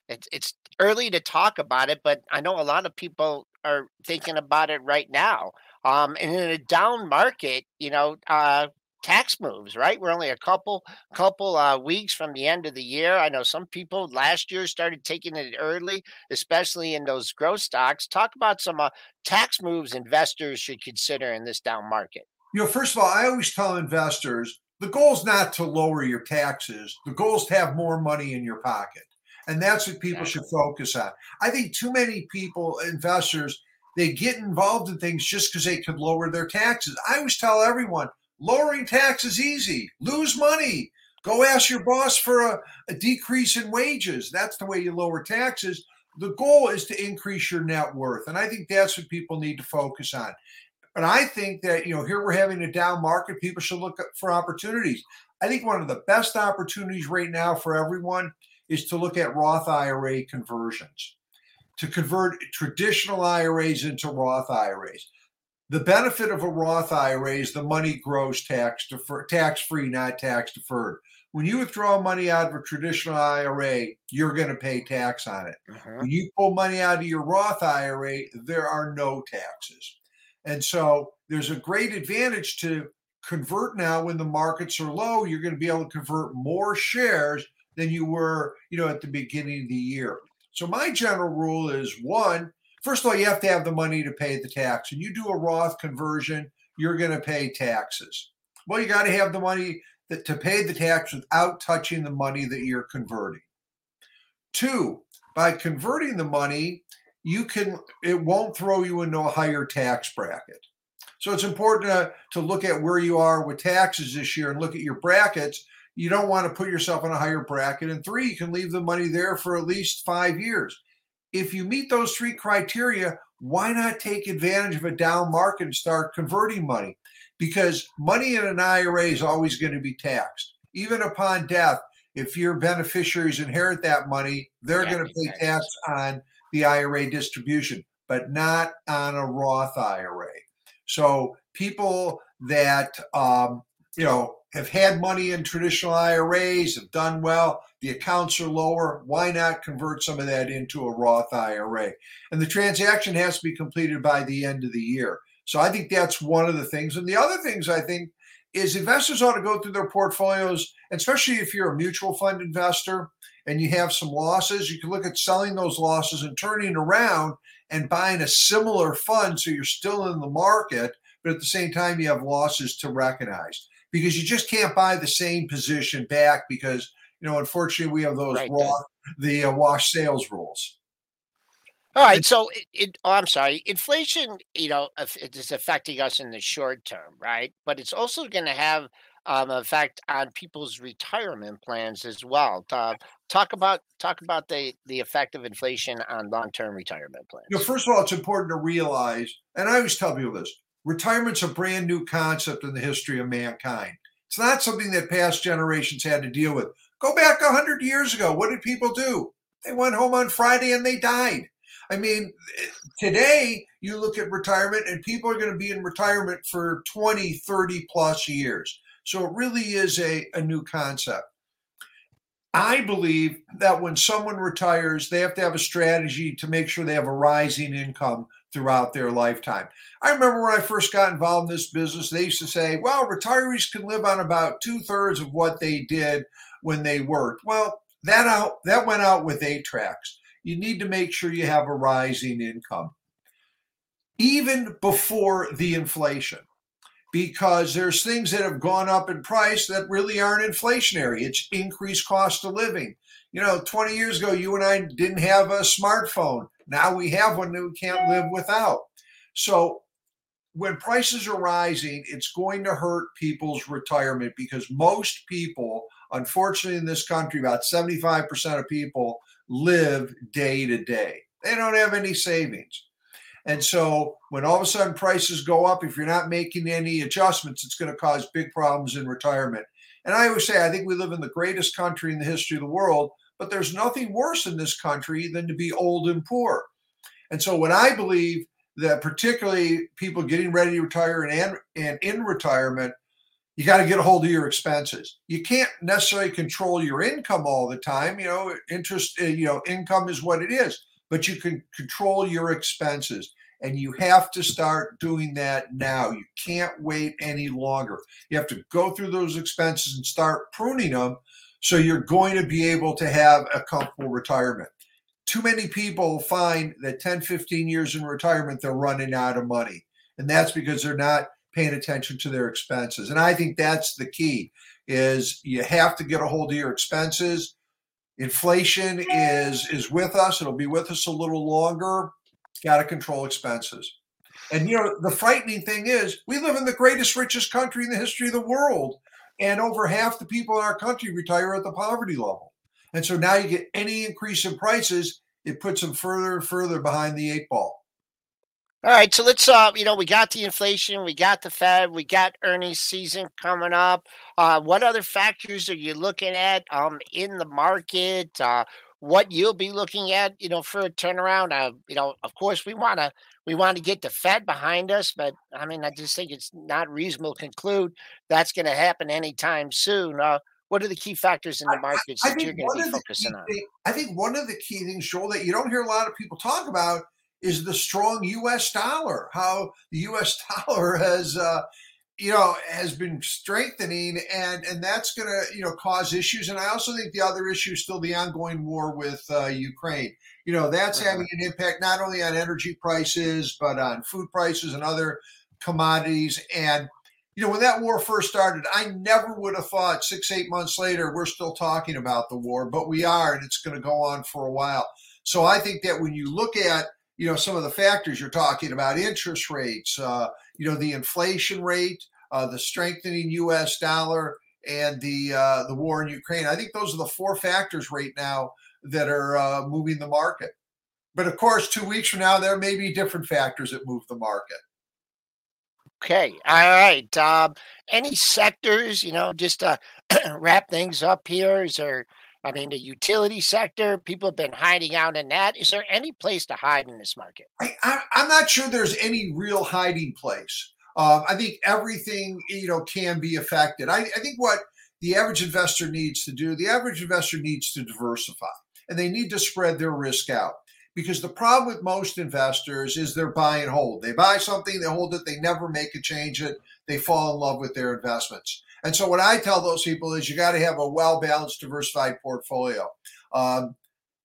it's it's early to talk about it, but I know a lot of people are thinking about it right now. Um, and in a down market, you know, uh, tax moves, right? We're only a couple couple uh, weeks from the end of the year. I know some people last year started taking it early, especially in those growth stocks. Talk about some uh, tax moves investors should consider in this down market. You know, first of all, I always tell investors the goal is not to lower your taxes. The goal is to have more money in your pocket. And that's what people should focus on. I think too many people, investors, they get involved in things just because they could lower their taxes. I always tell everyone lowering taxes easy, lose money. Go ask your boss for a, a decrease in wages. That's the way you lower taxes. The goal is to increase your net worth. And I think that's what people need to focus on. But I think that, you know, here we're having a down market. People should look for opportunities. I think one of the best opportunities right now for everyone is to look at Roth IRA conversions, to convert traditional IRAs into Roth IRAs. The benefit of a Roth IRA is the money grows tax defer, tax free, not tax deferred. When you withdraw money out of a traditional IRA, you're going to pay tax on it. Uh-huh. When you pull money out of your Roth IRA, there are no taxes. And so there's a great advantage to convert now when the markets are low. You're going to be able to convert more shares than you were, you know, at the beginning of the year. So my general rule is one, first of all, you have to have the money to pay the tax. And you do a Roth conversion, you're going to pay taxes. Well, you got to have the money that, to pay the tax without touching the money that you're converting. Two, by converting the money, you can it won't throw you into a higher tax bracket. So it's important to, to look at where you are with taxes this year and look at your brackets. You don't want to put yourself in a higher bracket. And three, you can leave the money there for at least five years. If you meet those three criteria, why not take advantage of a down market and start converting money? Because money in an IRA is always going to be taxed. Even upon death, if your beneficiaries inherit that money, they're yeah, going to pay tax on the IRA distribution, but not on a Roth IRA. So people that um, you know have had money in traditional IRAs have done well. The accounts are lower. Why not convert some of that into a Roth IRA? And the transaction has to be completed by the end of the year. So I think that's one of the things. And the other things I think is investors ought to go through their portfolios, especially if you're a mutual fund investor and you have some losses, you can look at selling those losses and turning around and buying a similar fund so you're still in the market, but at the same time, you have losses to recognize because you just can't buy the same position back because, you know, unfortunately, we have those right, raw, the uh, wash sales rules. All right, so it, it, oh, I'm sorry. Inflation, you know, it is affecting us in the short term, right? But it's also going to have um, effect on people's retirement plans as well. Uh, talk about talk about the the effect of inflation on long term retirement plans. You know, first of all, it's important to realize, and I always tell people this: retirement's a brand new concept in the history of mankind. It's not something that past generations had to deal with. Go back a hundred years ago. What did people do? They went home on Friday and they died. I mean, today you look at retirement and people are going to be in retirement for 20, 30 plus years. So it really is a, a new concept. I believe that when someone retires, they have to have a strategy to make sure they have a rising income throughout their lifetime. I remember when I first got involved in this business, they used to say, well, retirees can live on about two thirds of what they did when they worked. Well, that out that went out with eight tracks. You need to make sure you have a rising income. Even before the inflation because there's things that have gone up in price that really aren't inflationary. It's increased cost of living. You know, 20 years ago, you and I didn't have a smartphone. Now we have one that we can't live without. So when prices are rising, it's going to hurt people's retirement because most people, unfortunately, in this country, about 75% of people live day to day. They don't have any savings. And so when all of a sudden prices go up, if you're not making any adjustments, it's going to cause big problems in retirement. And I always say, I think we live in the greatest country in the history of the world, but there's nothing worse in this country than to be old and poor. And so when I believe that particularly people getting ready to retire and, and in retirement, you got to get a hold of your expenses. You can't necessarily control your income all the time. You know, interest, uh, you know, income is what it is but you can control your expenses. And you have to start doing that now. You can't wait any longer. You have to go through those expenses and start pruning them so you're going to be able to have a comfortable retirement. Too many people find that 10, 15 years in retirement, they're running out of money. And that's because they're not paying attention to their expenses. And I think that's the key is you have to get a hold of your expenses Inflation is is with us. It'll be with us a little longer. got to control expenses. And you know, the frightening thing is we live in the greatest, richest country in the history of the world. And over half the people in our country retire at the poverty level. And so now you get any increase in prices, it puts them further and further behind the eight ball. All right, so let's uh, you know, we got the inflation, we got the Fed, we got earnings season coming up. Uh, what other factors are you looking at um in the market? Uh, what you'll be looking at, you know, for a turnaround? Uh, you know, of course, we want to we want to get the Fed behind us, but I mean, I just think it's not reasonable to conclude that's going to happen anytime soon. Uh, what are the key factors in the markets I, I that you're going to be focusing on? Thing, I think one of the key things, Joel, that you don't hear a lot of people talk about is the strong U.S. dollar. How the U.S. dollar has, uh, you know, has been strengthening, and and that's going to you know cause issues. And I also think the other issue is still the ongoing war with uh, Ukraine. You know, that's having an impact not only on energy prices but on food prices and other commodities. And you know, when that war first started, I never would have thought six, eight months later we're still talking about the war, but we are, and it's going to go on for a while. So I think that when you look at you know some of the factors you're talking about interest rates uh, you know the inflation rate uh, the strengthening us dollar and the uh, the war in ukraine. I think those are the four factors right now that are uh, moving the market. But of course two weeks from now there may be different factors that move the market. Okay all right um, any sectors you know just to wrap things up here is there I mean, the utility sector, people have been hiding out in that. Is there any place to hide in this market? I, am not sure there's any real hiding place. Um, I think everything you know can be affected. I, I think what the average investor needs to do, the average investor needs to diversify, and they need to spread their risk out. Because the problem with most investors is they're buy and hold. They buy something, they hold it, they never make a change it, they fall in love with their investments. And so, what I tell those people is you got to have a well balanced, diversified portfolio. Um,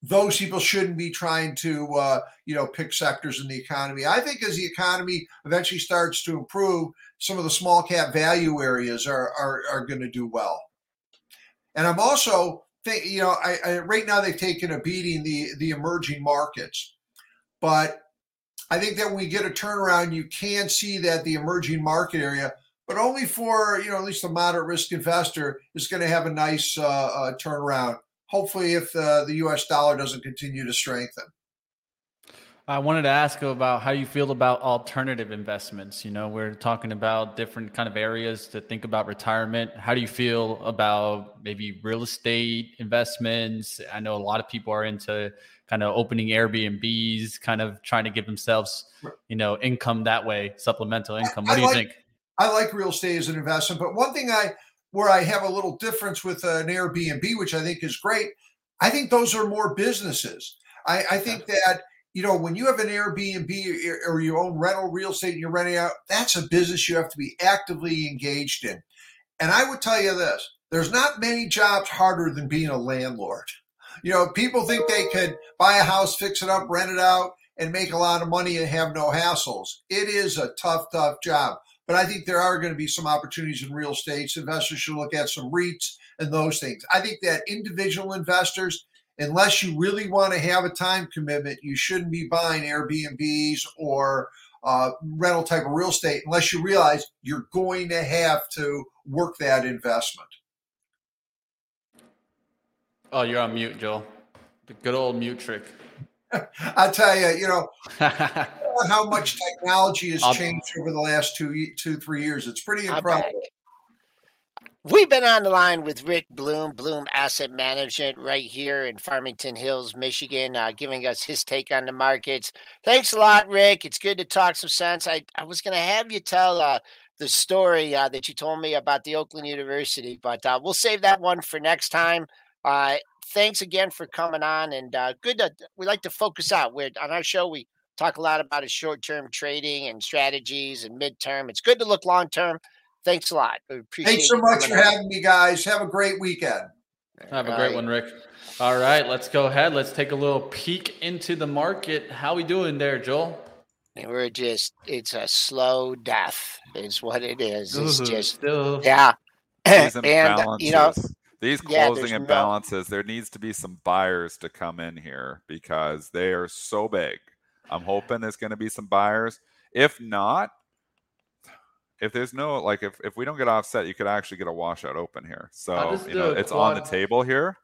those people shouldn't be trying to, uh, you know, pick sectors in the economy. I think as the economy eventually starts to improve, some of the small cap value areas are are, are going to do well. And I'm also think, you know, I, I, right now they've taken a beating the the emerging markets, but I think that when we get a turnaround, you can see that the emerging market area but only for you know at least a moderate risk investor is going to have a nice uh, uh, turnaround. Hopefully, if uh, the U.S. dollar doesn't continue to strengthen. I wanted to ask about how you feel about alternative investments. You know, we're talking about different kind of areas to think about retirement. How do you feel about maybe real estate investments? I know a lot of people are into kind of opening Airbnbs, kind of trying to give themselves, you know, income that way, supplemental income. What do you like, think? I like real estate as an investment, but one thing I where I have a little difference with an Airbnb, which I think is great, I think those are more businesses. I, I think that you know when you have an Airbnb or you own rental real estate and you're renting out, that's a business you have to be actively engaged in. And I would tell you this: there's not many jobs harder than being a landlord. You know, people think they could buy a house, fix it up, rent it out, and make a lot of money and have no hassles. It is a tough, tough job. But I think there are going to be some opportunities in real estate. Investors should look at some REITs and those things. I think that individual investors, unless you really want to have a time commitment, you shouldn't be buying Airbnbs or uh, rental type of real estate unless you realize you're going to have to work that investment. Oh, you're on mute, Joel. The good old mute trick. I tell you, you know, how much technology has I'll, changed over the last two, two, three years. It's pretty incredible. We've been on the line with Rick Bloom, Bloom Asset Management, right here in Farmington Hills, Michigan, uh, giving us his take on the markets. Thanks a lot, Rick. It's good to talk some sense. I, I was going to have you tell uh, the story uh, that you told me about the Oakland University, but uh, we'll save that one for next time. Uh, thanks again for coming on, and uh, good. To, we like to focus out. We're on our show. We talk a lot about short-term trading and strategies and midterm. It's good to look long-term. Thanks a lot. We appreciate. Thanks so much for on. having me, guys. Have a great weekend. Have a great one, Rick. All right, let's go ahead. Let's take a little peek into the market. How we doing there, Joel? And we're just it's a slow death is what it is. It's Ooh, just still. yeah. and you know these closing yeah, imbalances, no... there needs to be some buyers to come in here because they are so big. I'm hoping there's going to be some buyers. If not, if there's no like if, if we don't get offset, you could actually get a washout open here. So you know it's on the table here.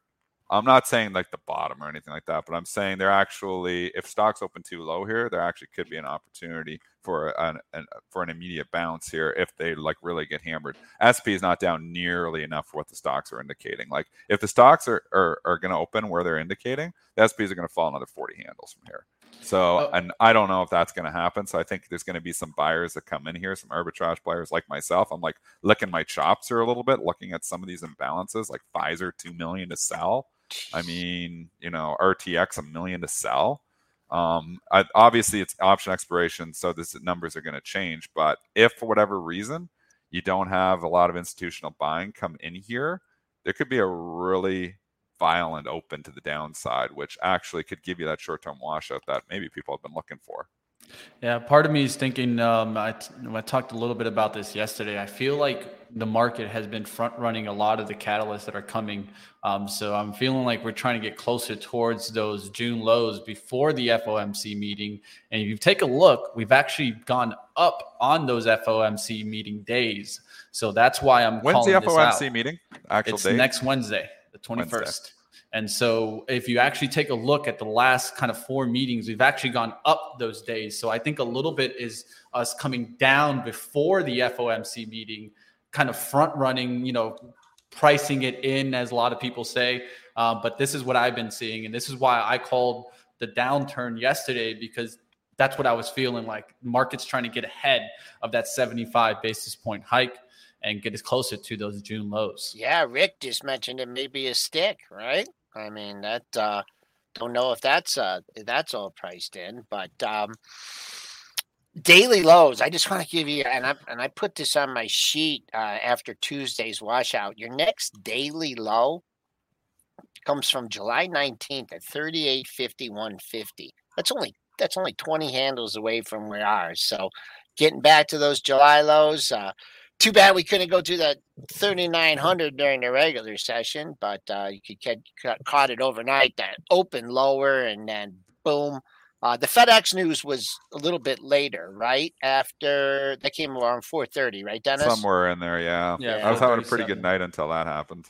I'm not saying like the bottom or anything like that, but I'm saying they're actually if stocks open too low here, there actually could be an opportunity for an, an for an immediate bounce here if they like really get hammered. SP is not down nearly enough for what the stocks are indicating. Like if the stocks are are, are going to open where they're indicating, the SPs are going to fall another 40 handles from here. So, oh. and I don't know if that's going to happen. So I think there's going to be some buyers that come in here, some arbitrage players like myself. I'm like licking my chops here a little bit, looking at some of these imbalances, like Pfizer two million to sell. I mean, you know, RTX a million to sell. Um, I, obviously, it's option expiration, so this numbers are going to change. But if for whatever reason you don't have a lot of institutional buying come in here, there could be a really violent open to the downside, which actually could give you that short term washout that maybe people have been looking for. Yeah, part of me is thinking. Um, I, I talked a little bit about this yesterday. I feel like the market has been front running a lot of the catalysts that are coming. Um, so I'm feeling like we're trying to get closer towards those June lows before the FOMC meeting. And if you take a look, we've actually gone up on those FOMC meeting days. So that's why I'm. When's the FOMC meeting? Actual it's date? next Wednesday, the 21st. Wednesday. And so if you actually take a look at the last kind of four meetings, we've actually gone up those days. So I think a little bit is us coming down before the FOMC meeting, kind of front running, you know, pricing it in, as a lot of people say. Uh, but this is what I've been seeing. And this is why I called the downturn yesterday because that's what I was feeling like. Market's trying to get ahead of that 75 basis point hike and get us closer to those June lows. Yeah, Rick just mentioned it may be a stick, right? I mean, that uh, don't know if that's uh, that's all priced in, but um, daily lows. I just want to give you, and I and I put this on my sheet uh, after Tuesday's washout. Your next daily low comes from July nineteenth at thirty eight fifty one fifty. That's only that's only twenty handles away from where ours. So, getting back to those July lows. Uh, too bad we couldn't go to that 3900 during the regular session, but uh, you could get caught it overnight. That open lower and then boom. Uh, the FedEx news was a little bit later, right? After that came around 4:30, right, Dennis? Somewhere in there, yeah. Yeah, I was having a pretty good night until that happened.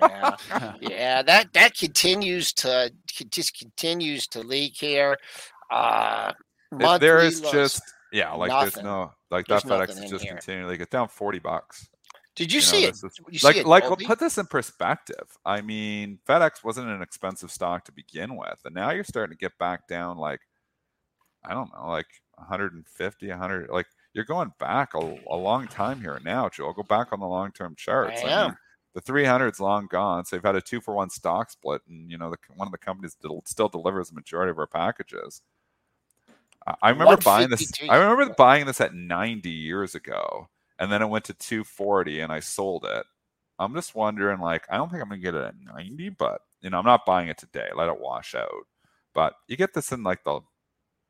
yeah, yeah. That that continues to just continues to leak here. Uh, there is just yeah, like Nothing. there's no like there's that FedEx is just here. continually get down forty bucks. Did you, you see know, it? you like, see it, like, put this in perspective. I mean, FedEx wasn't an expensive stock to begin with, and now you're starting to get back down, like, I don't know, like 150, 100. Like, you're going back a, a long time here now, Joe. Go back on the long term charts. I, I mean, the 300's long gone. So they've had a two for one stock split, and you know, the, one of the companies still delivers the majority of our packages. I remember buying this. I remember buying this at 90 years ago, and then it went to 240, and I sold it. I'm just wondering, like, I don't think I'm gonna get it at 90, but you know, I'm not buying it today. Let it wash out. But you get this in like the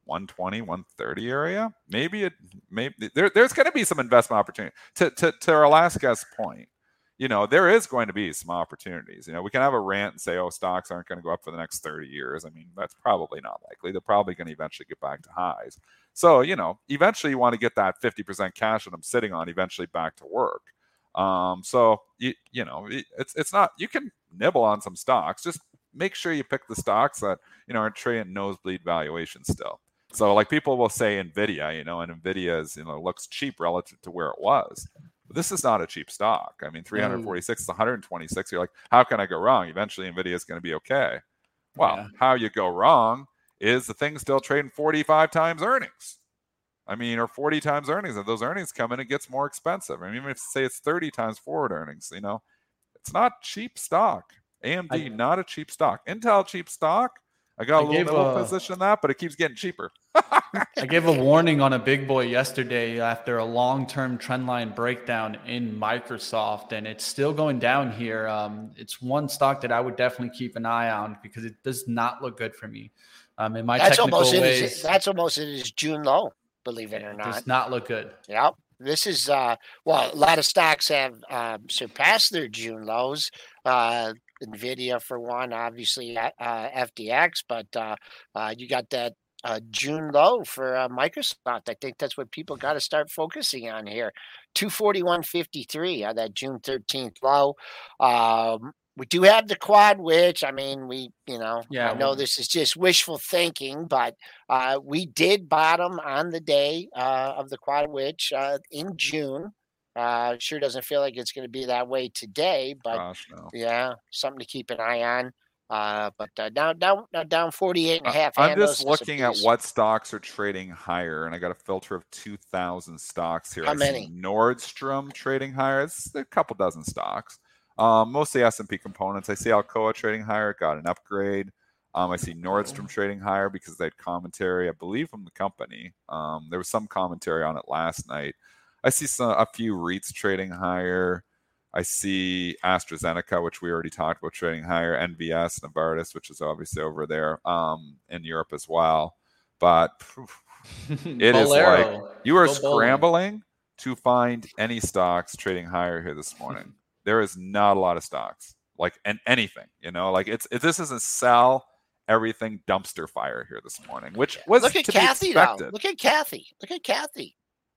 120, 130 area. Maybe it, maybe there, there's going to be some investment opportunity. To to to our last guest point, you know, there is going to be some opportunities. You know, we can have a rant and say, oh, stocks aren't going to go up for the next 30 years. I mean, that's probably not likely. They're probably going to eventually get back to highs. So, you know, eventually you want to get that 50% cash that I'm sitting on eventually back to work. Um, so you, you know, it's it's not you can nibble on some stocks. Just make sure you pick the stocks that, you know, are trading nosebleed valuation still. So like people will say Nvidia, you know, and Nvidia is, you know, looks cheap relative to where it was. But this is not a cheap stock. I mean, 346 mm. is 126. You're like, how can I go wrong? Eventually, Nvidia is going to be okay. Well, yeah. how you go wrong is the thing still trading 45 times earnings. I mean, or 40 times earnings. If those earnings come in, it gets more expensive. I mean, even if say it's 30 times forward earnings, you know, it's not cheap stock. AMD, not a cheap stock. Intel, cheap stock. I got a I little, little position in that, but it keeps getting cheaper. I gave a warning on a big boy yesterday after a long term trendline breakdown in Microsoft, and it's still going down here. Um, it's one stock that I would definitely keep an eye on because it does not look good for me. Um, in my that's technical almost ways, that's almost it is June low, believe it or not. Does not look good. Yep. This is uh, well, a lot of stocks have uh, surpassed their June lows. Uh, Nvidia for one, obviously uh, FedEx, but uh, uh, you got that a June low for uh, Microsoft. I think that's what people got to start focusing on here. 241.53 on that June 13th low. Um, we do have the quad witch i mean we you know yeah i know this is just wishful thinking but uh, we did bottom on the day uh, of the quad witch uh, in june uh, sure doesn't feel like it's going to be that way today but Gosh, no. yeah something to keep an eye on uh, but uh, down down uh, down 48 and a half I'm just looking at what stocks are trading higher, and I got a filter of 2,000 stocks here. How I many? Nordstrom trading higher. It's a couple dozen stocks. Um, mostly S&P components. I see Alcoa trading higher, got an upgrade. Um, I see Nordstrom trading higher because they had commentary, I believe, from the company. Um, there was some commentary on it last night. I see some, a few REITs trading higher. I see AstraZeneca, which we already talked about, trading higher. NVS, Novartis, which is obviously over there um, in Europe as well. But it is like you are Go bowling. scrambling to find any stocks trading higher here this morning. there is not a lot of stocks, like and anything, you know, like it's it, this is a sell everything dumpster fire here this morning, which was look at to be Cathie look at Cathie look at Cathie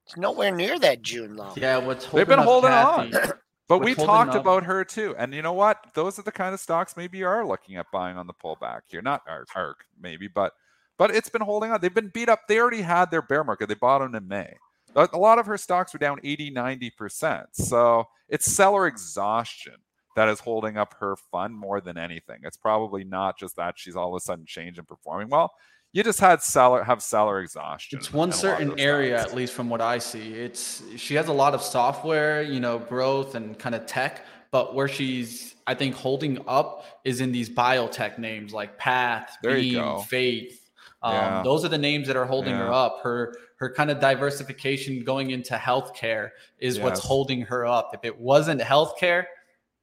it's nowhere near that june low Yeah, what's holding They've been holding Cathie- on. But we talked up- about her too. And you know what? Those are the kind of stocks maybe you are looking at buying on the pullback here. Not ARK, ARK maybe, but but it's been holding on. They've been beat up. They already had their bear market. They bought them in May. A a lot of her stocks were down 80, 90%. So it's seller exhaustion that is holding up her fund more than anything. It's probably not just that she's all of a sudden changed and performing well. You just had seller have seller exhaustion. It's one a lot of certain area, at least from what I see. It's she has a lot of software, you know, growth and kind of tech, but where she's I think holding up is in these biotech names like Path, There Beam. Fate. Um, Yeah. Those are the names that are holding her up. Her her kind of diversification going into healthcare is what's holding her up. If it wasn't healthcare,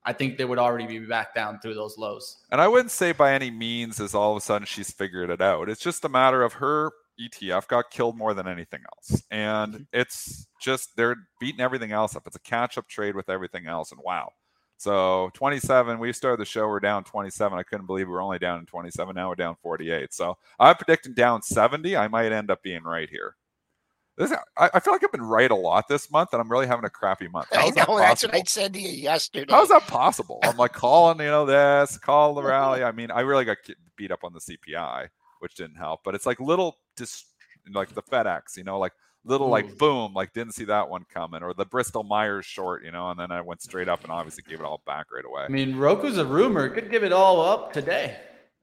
I think they would already be back down through those lows. And I wouldn't say by any means is all of a sudden she's figured it out. It's just a matter of her ETF got killed more than anything else. And mm-hmm. it's just they're beating everything else up. It's a catch up trade with everything else. And wow. So 27, we started the show, we're down 27. I couldn't believe we were only down in 27. Now we're down 48. So I'm predicting down 70. I might end up being right here. This, I, I feel like I've been right a lot this month, and I'm really having a crappy month. i How's that know that's what i said to you yesterday How's that possible? I'm like calling, you know, this, call the rally. I mean, I really got beat up on the CPI, which didn't help. But it's like little, dis- like the FedEx, you know, like little, Ooh. like mm. boom, like didn't see that one coming, or the Bristol Myers short, you know, and then I went straight up and obviously gave it all back right away. I mean, Roku's a rumor. Could give it all up today.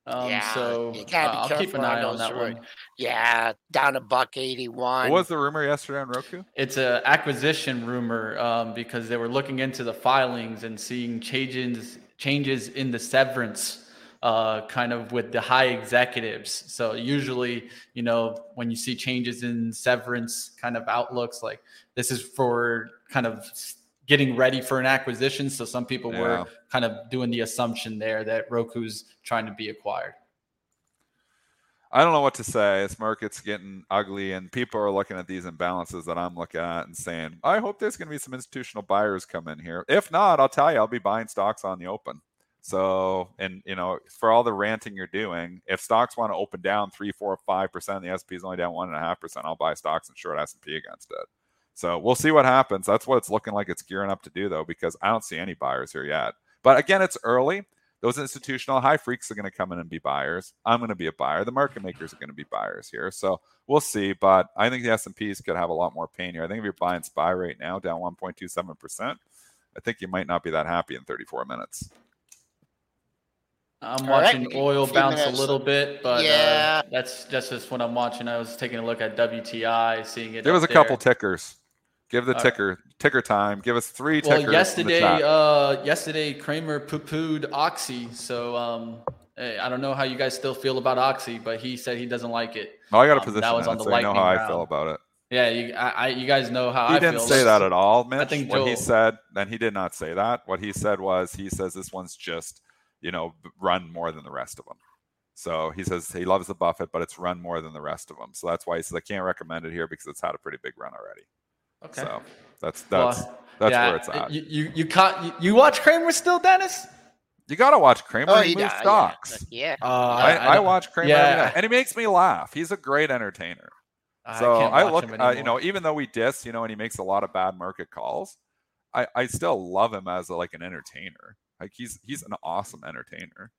Um, Yeah, so you gotta uh, I'll keep an eye on those that ru- one. yeah down a buck 81 what was the rumor yesterday on Roku? It's an acquisition rumor um, because they were looking into the filings and seeing changes changes in the severance uh, kind of with the high executives. So usually, you know, when you see changes in severance kind of outlooks, like this is for kind of getting ready for an acquisition. So some people Yeah. were kind of doing the assumption there that Roku's trying to be acquired. I don't know what to say. This market's getting ugly, and people are looking at these imbalances that I'm looking at and saying, I hope there's going to be some institutional buyers come in here. If not, I'll tell you, I'll be buying stocks on the open. So, and you know, for all the ranting you're doing, if stocks want to open down three, four, five percent, the SP is only down one and a half percent. I'll buy stocks and short S and P against it. So we'll see what happens. That's what it's looking like. It's gearing up to do though, because I don't see any buyers here yet. But again, it's early those institutional high freaks are going to come in and be buyers. I'm going to be a buyer. The market makers are going to be buyers here. So we'll see. But I think the S&Ps could have a lot more pain here. I think if you're buying SPY right now, down 1.27%, I think you might not be that happy in 34 minutes. I'm All right, watching we got oil few bounce minutes. a little bit, but Yeah. uh, that's that's just what I'm watching. I was taking a look at WTI, seeing it. There was a up couple tickers. Give the All right. ticker ticker time. Give us three well, tickers. yesterday, uh, yesterday Cramer poo-pooed Oxy, so um, eh, I don't know how you guys still feel about Oxy, but he said he doesn't like it. oh, I got a um, position that was on the so I know how lightning I feel about it. Yeah, you, I, I, you guys know how He I didn't feel. say that at all, Mitch. I think what he said, then he did not say that. What he said was, he says this one's just, you know, run more than the rest of them. So he says he loves the Buffett, but it's run more than the rest of them. So that's why he says I can't recommend it here because it's had a pretty big run already. Okay. So that's Well, that's that's yeah, where it's at. You you you, caught, you you watch Cramer still, Dennis? You got to watch Cramer. Oh, he he moves does, stocks. Yeah. Uh, I, I, don't- watch Cramer yeah. every and he makes me laugh. He's a great entertainer. So can't I, look, uh, you know, even though we diss, you know, and he makes a lot of bad market calls, I, I still love him as a, like an entertainer. Like he's he's an awesome entertainer.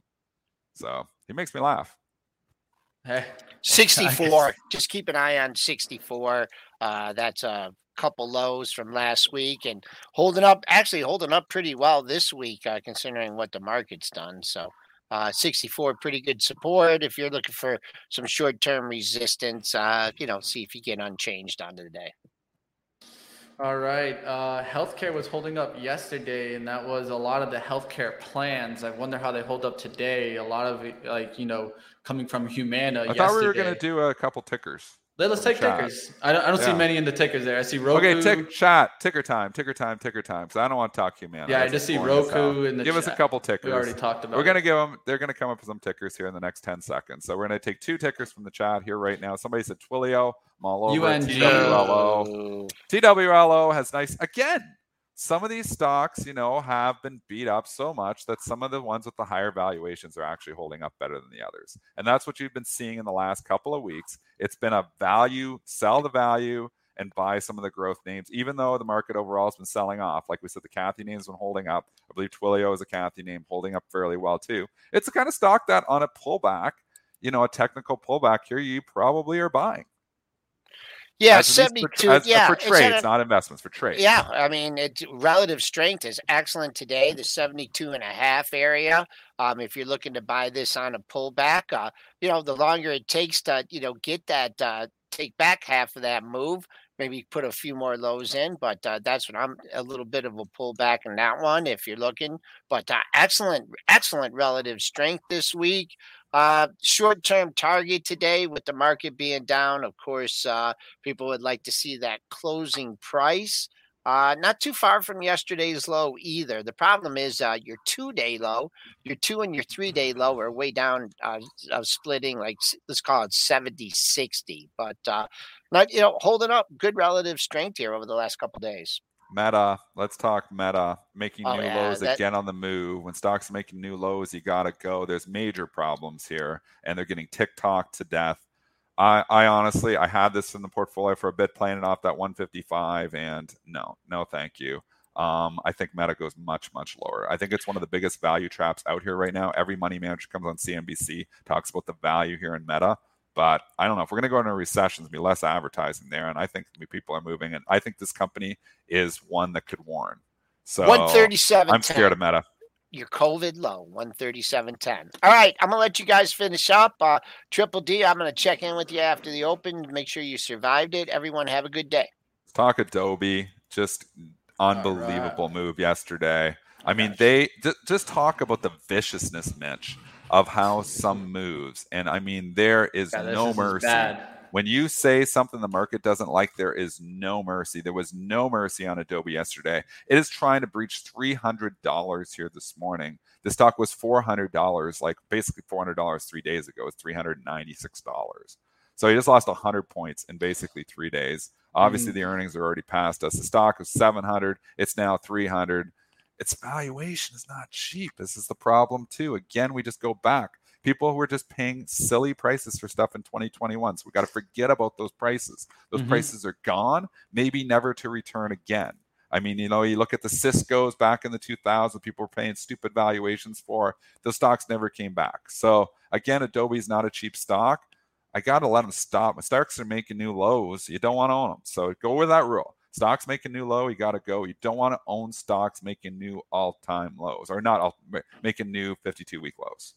So he makes me laugh. Hey, 64. Just keep an eye on 64. Uh, that's a couple lows from last week and holding up, actually holding up pretty well this week, uh, considering what the market's done. So, uh, 64, pretty good support. If you're looking for some short term resistance, uh, you know, see if you get unchanged onto the day. All right. Uh, healthcare was holding up yesterday, and that was a lot of the healthcare plans. I wonder how they hold up today. A lot of like you know, coming from Humana. I thought we were going to do a couple tickers. Let, us take chat. tickers. I don't, I don't see many in the tickers there. I see Roku. Okay, tick chat, ticker time, ticker time, ticker time. Because I don't want to talk Humana. Yeah, I That's just see boring as hell. Roku in the Give us a couple tickers. We already talked about. We're gonna give them. They're gonna come up with some tickers here in the next ten seconds. So we're gonna take two tickers from the chat here right now. Somebody said Twilio. I'm all over. UNG. TWLO. TWLO has nice again. Some of these stocks, you know, have been beat up so much that some of the ones with the higher valuations are actually holding up better than the others. And that's what you've been seeing in the last couple of weeks. It's been a value, sell the value and buy some of the growth names, even though the market overall has been selling off. Like we said, the Cathie name's been holding up. I believe Twilio is a Cathie name holding up fairly well too. It's the kind of stock that on a pullback, you know, a technical pullback here, you probably are buying. Yeah, As 72. For, as- yeah, for it's trades, a- not investments, for trades. Yeah, I mean, its relative strength is excellent today, the 72 and a half area. Um, if you're looking to buy this on a pullback, uh, you know, the longer it takes to, you know, get that, uh, take back half of that move, maybe put a few more lows in, but uh, that's what I'm a little bit of a pullback in that one if you're looking. But uh, excellent, excellent relative strength this week. Uh, short term target today with the market being down. Of course, uh, people would like to see that closing price. Uh, not too far from yesterday's low either. The problem is uh, your two day low, your two and your three day low are way down, uh, of splitting like let's call it 70 60. But uh, not, you know, holding up good relative strength here over the last couple days. Meta, let's talk meta. Making Oh, new yeah, lows that- again on the move. When stocks are making new lows, you gotta go. There's major problems here, and they're getting TikTok to death. I, I honestly, I had this in the portfolio for a bit, playing it off that 155, and no, no, thank you. Um, I think Meta goes much, much lower. I think it's one of the biggest value traps out here right now. Every money manager comes on CNBC, talks about the value here in Meta. But I don't know if we're going to go into a recession, there's going to be less advertising there. And I think people are moving. And I think this company is one that could warn. So 137. I'm scared of Meta. your COVID low, 137.10. All right, I'm gonna let you guys finish up. Uh, Triple D, I'm gonna check in with you after the open. Make sure you survived it. Everyone, have a good day. Let's talk Adobe. Just unbelievable move yesterday. I mean, they just talk about the viciousness, Mitch, of how some moves. And I mean, there is this no mercy. bad. When you say something the market doesn't like, there is no mercy. There was no mercy on Adobe yesterday. It is trying to breach $300 here this morning. The stock was $400, like basically $400 three days ago. It's $396. So he just lost 100 points in basically three days. Obviously, mm. the earnings are already past us. The stock was 700. It's now 300. Its valuation is not cheap. This is the problem too. Again, we just go back. People who are just paying silly prices for stuff in 2021. So we got to forget about those prices. Those Mhm. prices are gone, maybe never to return again. I mean, you know, you look at the Cisco's back in the 2000s, people were paying stupid valuations for. Those stocks never came back. So again, Adobe's not a cheap stock. I got to let them stop. When stocks are making new lows, you don't want to own them. So go with that rule. Stocks making new low, you got to go. You don't want to own stocks making new all-time lows, or not all, making new 52-week lows.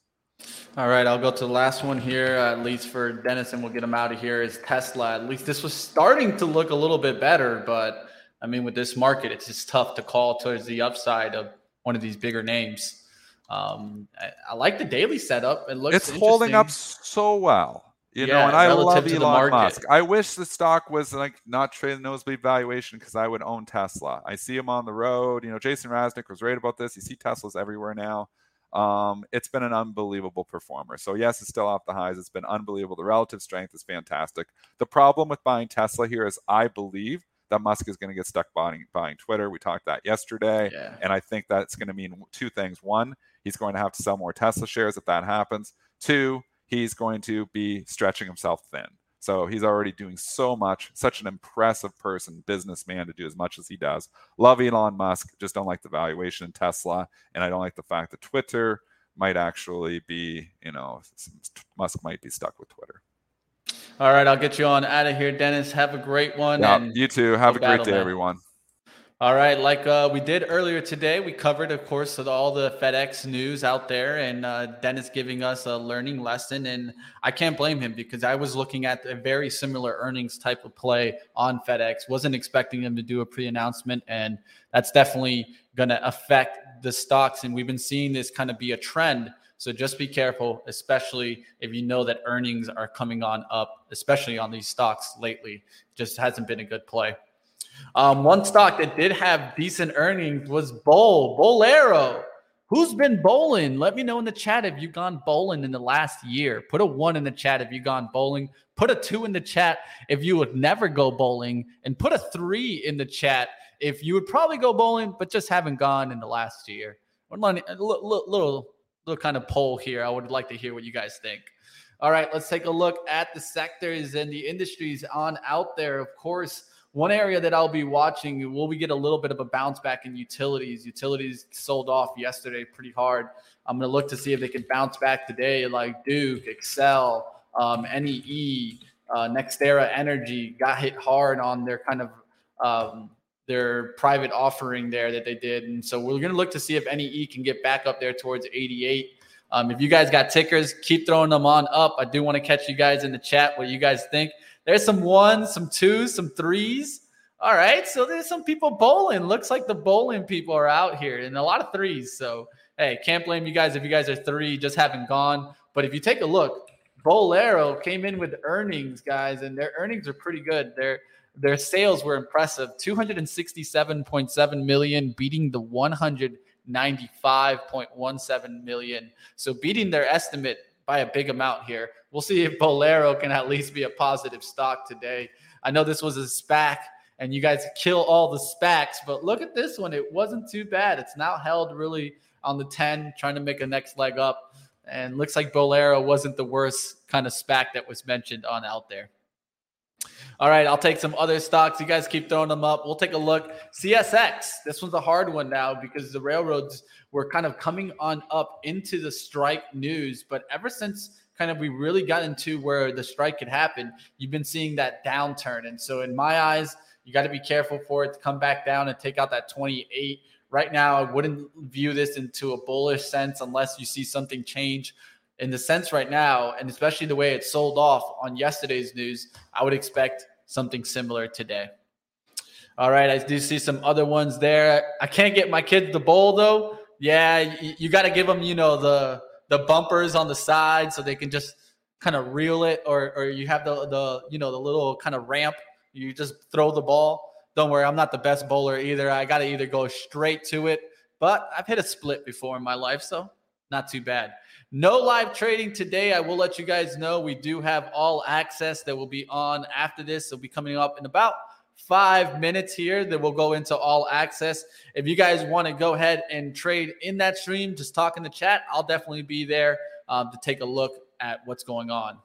All right, I'll go to the last one here, at least for Dennis, and we'll get him out of here. Is Tesla? At least this was starting to look a little bit better, but I mean, with this market, it's just tough to call towards the upside of one of these bigger names. Um, I, I like the daily setup. It looks it's holding up so well. You know, Yeah, and I love to the Elon market. Musk. I wish the stock was like not trading nosebleed valuation because I would own Tesla. I see him on the road. You know, Jason Raznick was right about this. You see Teslas everywhere now. Um, it's been an unbelievable performer. So yes, it's still off the highs. It's been unbelievable. The relative strength is fantastic. The problem with buying Tesla here is I believe that Musk is going to get stuck buying buying Twitter. We talked that yesterday, Yeah. and I think that's going to mean two things. One, he's going to have to sell more Tesla shares if that happens. Two, he's going to be stretching himself thin. So he's already doing so much, such an impressive person, businessman to do as much as he does. Love Elon Musk, just don't like the valuation in Tesla. And I don't like the fact that Twitter might actually be, you know, Musk might be stuck with Twitter. All right, I'll get you on out of here, Dennis. Have a great one. Yeah, you too. Have a great day, man. everyone. All right, like uh, we did earlier today, we covered, of course, all the FedEx news out there, and uh, Dennis giving us a learning lesson. And I can't blame him because I was looking at a very similar earnings type of play on FedEx. Wasn't expecting them to do a pre-announcement, and that's definitely going to affect the stocks. And we've been seeing this kind of be a trend. So just be careful, especially if you know that earnings are coming on up, especially on these stocks lately. Just hasn't been a good play. Um, one stock that did have decent earnings was Bowl, Bowlero. Who's been bowling? Let me know in the chat if you've gone bowling in the last year. Put a one in the chat if you've gone bowling. Put a two in the chat if you would never go bowling. And put a three in the chat if you would probably go bowling, but just haven't gone in the last year. One little, little, little kind of poll here. I would like to hear what you guys think. All right, let's take a look at the sectors and the industries on out there. Of course, one area that I'll be watching, will we get a little bit of a bounce back in utilities? Utilities sold off yesterday pretty hard. I'm going to look to see if they can bounce back today, like Duke, Xcel, um, NEE, uh, Nextera Energy got hit hard on their kind of um, their private offering there that they did, and so we're going to look to see if NEE can get back up there towards 88. Um, if you guys got tickers, keep throwing them on up. I do want to catch you guys in the chat what you guys think. There's some ones, some twos, some threes. All right. So there's some people bowling. Looks like the bowling people are out here and a lot of threes. So, hey, can't blame you guys if you guys are three, just haven't gone. But if you take a look, Bowlero came in with earnings, guys, and their earnings are pretty good. Their their sales were impressive 267.7 million, beating the 195.17 million. So beating their estimate by a big amount here. We'll see if Bowlero can at least be a positive stock today. I know this was a SPAC and you guys kill all the SPACs, but look at this one. It wasn't too bad. It's now held really on the 10, trying to make a next leg up. And looks like Bowlero wasn't the worst kind of SPAC that was mentioned on out there. All right, I'll take some other stocks. You guys keep throwing them up. We'll take a look. CSX. This one's a hard one now because the railroads were kind of coming on up into the strike news, but ever since kind of we really got into where the strike could happen, you've been seeing that downturn. And so in my eyes, you got to be careful for it to come back down and take out that 28. Right now, I wouldn't view this into a bullish sense unless you see something change in the sense right now, and especially the way it sold off on yesterday's news, I would expect something similar today. All right, I do see some other ones there. I can't get my kids the bowl though. Yeah, you, you got to give them, you know, the the bumpers on the side so they can just kind of reel it, or or you have the the you know the little kind of ramp. You just throw the ball. Don't worry, I'm not the best bowler either. I got to either go straight to it, but I've hit a split before in my life, so not too bad. No live trading today. I will let you guys know we do have all access that will be on after this. It'll be coming up in about five minutes here that will go into all access. If you guys want to go ahead and trade in that stream, just talk in the chat. I'll definitely be there um, to take a look at what's going on.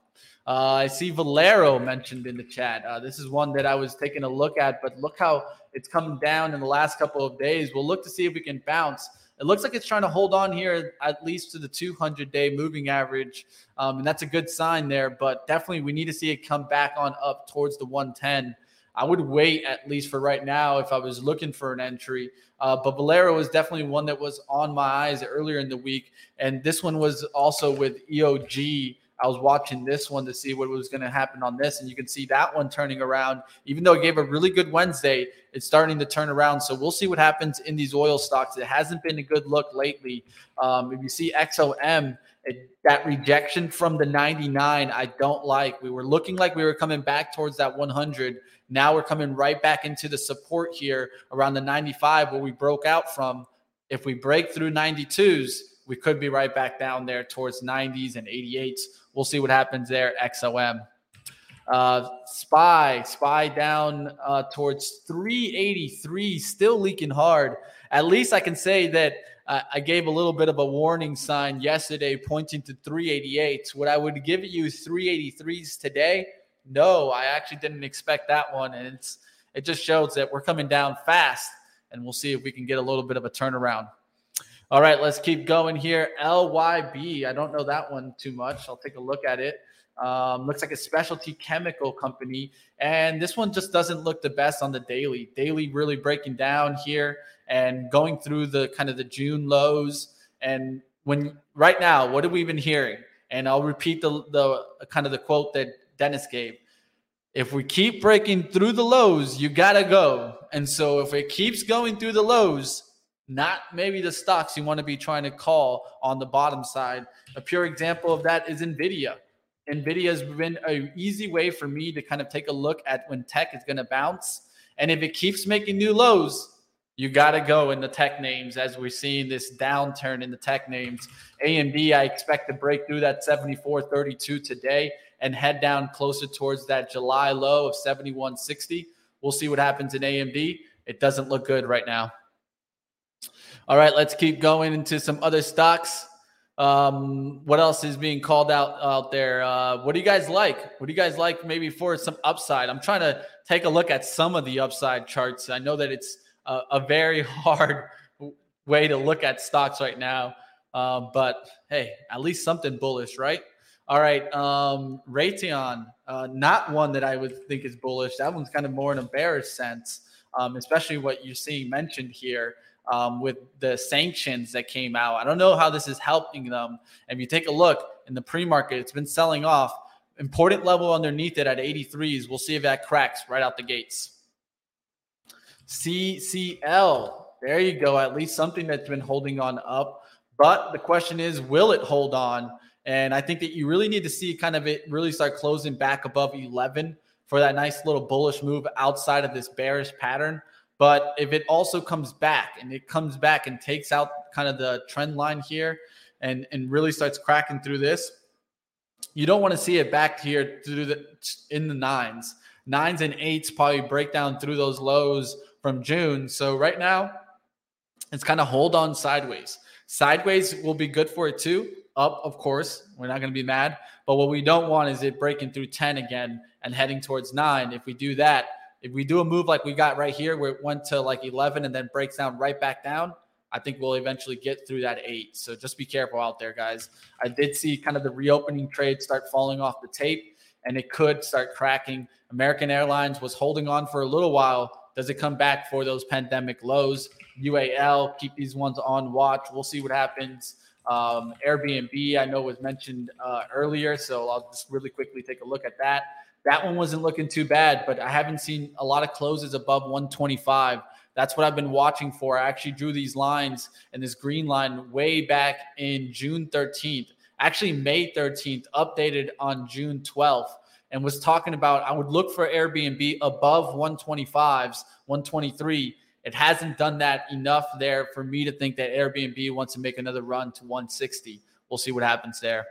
Uh, I see Valero mentioned in the chat. Uh, this is one that I was taking a look at, but look how it's come down in the last couple of days. We'll look to see if we can bounce. It looks like it's trying to hold on here at least to the 200 day moving average. Um, and that's a good sign there, but definitely we need to see it come back on up towards the 110. I would wait at least for right now if I was looking for an entry. Uh, but Valero was definitely one that was on my eyes earlier in the week. And this one was also with EOG. I was watching this one to see what was going to happen on this. And you can see that one turning around. Even though it gave a really good Wednesday, it's starting to turn around. So we'll see what happens in these oil stocks. It hasn't been a good look lately. Um, if you see XOM, it, that rejection from the 99, I don't like. We were looking like we were coming back towards that 100. Now we're coming right back into the support here around the 95 where we broke out from. If we break through 92s, we could be right back down there towards 90s and 88s. We'll see what happens there, XOM. Uh, SPY, SPY down uh, towards 383, still leaking hard. At least I can say that uh, I gave a little bit of a warning sign yesterday pointing to 388. What I would give you 383s today. No, I actually didn't expect that one. And it's it just shows that we're coming down fast. And we'll see if we can get a little bit of a turnaround. All right, let's keep going here. LYB. I don't know that one too much. I'll take a look at it. Um, looks like a specialty chemical company. And this one just doesn't look the best on the daily. Daily really breaking down here and going through the kind of the June lows. And when right now, what have we been hearing? And I'll repeat the, the kind of the quote that Dennis gave. If we keep breaking through the lows, you got to go. And so if it keeps going through the lows, not maybe the stocks you want to be trying to call on the bottom side. A pure example of that is NVIDIA. NVIDIA has been an easy way for me to kind of take a look at when tech is going to bounce. And if it keeps making new lows, you got to go in the tech names as we're seeing this downturn in the tech names. AMD, I expect to break through that 74.32 today and head down closer towards that July low of 71.60. We'll see what happens in AMD. It doesn't look good right now. All right, let's keep going into some other stocks. Um, what else is being called out out there? Uh, what do you guys like? What do you guys like maybe for some upside? I'm trying to take a look at some of the upside charts. I know that it's a, a very hard way to look at stocks right now, uh, but hey, at least something bullish, right? All right, um, Raytheon, uh, not one that I would think is bullish. That one's kind of more in a bearish sense, um, especially what you're seeing mentioned here um, with the sanctions that came out. I don't know how this is helping them. If you take a look in the pre market, it's been selling off. Important level underneath it at 83s. We'll see if that cracks right out the gates. CCL, there you go. At least something that's been holding on up. But the question is, will it hold on? And I think that you really need to see kind of it really start closing back above 11 for that nice little bullish move outside of this bearish pattern. But if it also comes back and it comes back and takes out kind of the trend line here and, and really starts cracking through this, you don't want to see it back here through the in the nines. Nines and eights probably break down through those lows from June. So right now, it's kind of hold on sideways. Sideways will be good for it too. Up, of course, we're not going to be mad. But what we don't want is it breaking through 10 again and heading towards nine. If we do that, if we do a move like we got right here, where it went to like 11 and then breaks down right back down, I think we'll eventually get through that eight. So just be careful out there, guys. I did see kind of the reopening trade start falling off the tape, and it could start cracking. American Airlines was holding on for a little while. Does it come back for those pandemic lows? UAL, keep these ones on watch. We'll see what happens. Um, Airbnb, I know was mentioned uh, earlier, so I'll just really quickly take a look at that. That one wasn't looking too bad, but I haven't seen a lot of closes above 125. That's what I've been watching for. I actually drew these lines and this green line way back in June 13th, actually May 13th, updated on June 12th, and was talking about I would look for Airbnb above 125s, 123. It hasn't done that enough there for me to think that Airbnb wants to make another run to 160. We'll see what happens there.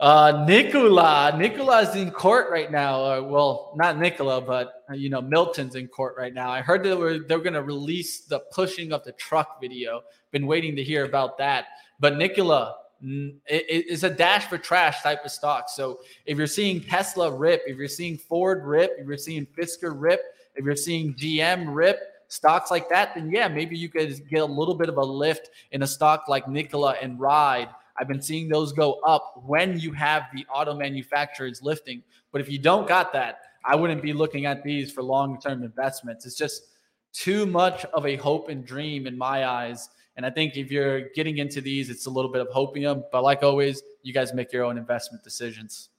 Uh, Nikola, Nikola's in court right now. Uh, well, not Nikola, but uh, you know Milton's in court right now. I heard they were they're going to release the pushing of the truck video. Been waiting to hear about that. But Nikola it is a dash for trash type of stock. So if you're seeing Tesla rip, if you're seeing Ford rip, if you're seeing Fisker rip, if you're seeing GM rip, stocks like that, then yeah, maybe you could get a little bit of a lift in a stock like Nikola and Ride I've been seeing those go up when you have the auto manufacturers lifting. But if you don't got that, I wouldn't be looking at these for long term investments. It's just too much of a hope and dream in my eyes. And I think if you're getting into these, it's a little bit of hopium. But like always, you guys make your own investment decisions.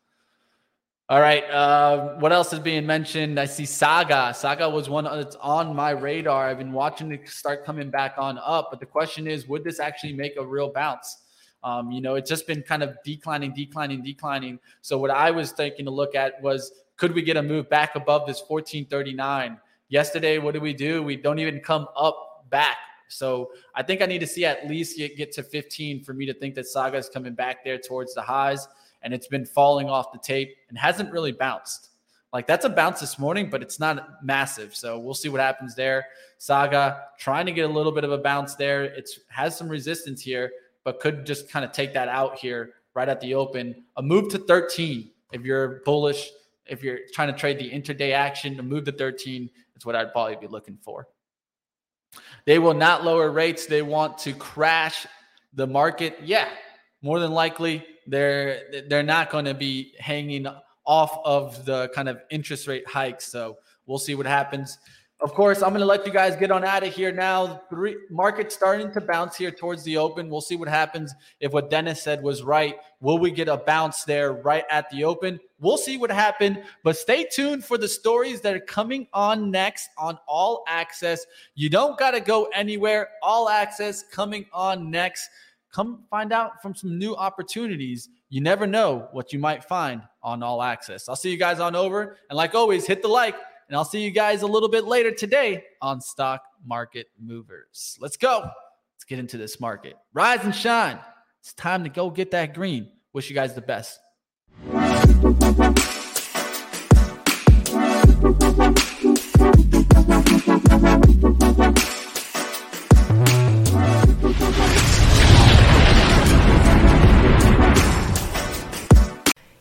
All right. Uh, what else is being mentioned? I see Saga. Saga was one that's on my radar. I've been watching it start coming back on up. But the question is, would this actually make a real bounce? Um, you know, it's just been kind of declining, declining, declining. So what I was taking a look at was could we get a move back above this 1439? Yesterday, what did we do? We don't even come up back. So I think I need to see at least get, get to 15 for me to think that Saga is coming back there towards the highs. and it's been falling off the tape and hasn't really bounced. Like that's a bounce this morning, but it's not massive. So we'll see what happens there. Saga trying to get a little bit of a bounce there. It's has some resistance here, but could just kind of take that out here right at the open. A move to 13 if you're bullish, if you're trying to trade the intraday action, a move to 13 is what I'd probably be looking for. They will not lower rates. They want to crash the market. Yeah, more than likely they're they're not going to be hanging off of the kind of interest rate hikes. So we'll see what happens. Of course, I'm going to let you guys get on out of here now. Three, market starting to bounce here towards the open. We'll see what happens if what Dennis said was right. Will we get a bounce there right at the open? We'll see what happened, but stay tuned for the stories that are coming on next on All Access. You don't got to go anywhere. All Access coming on next. Come find out from some new opportunities. You never know what you might find on All Access. I'll see you guys on over. And like always, hit the like and I'll see you guys a little bit later today on Stock Market Movers. Let's go. Let's get into this market. Rise and shine. It's time to go get that green. Wish you guys the best.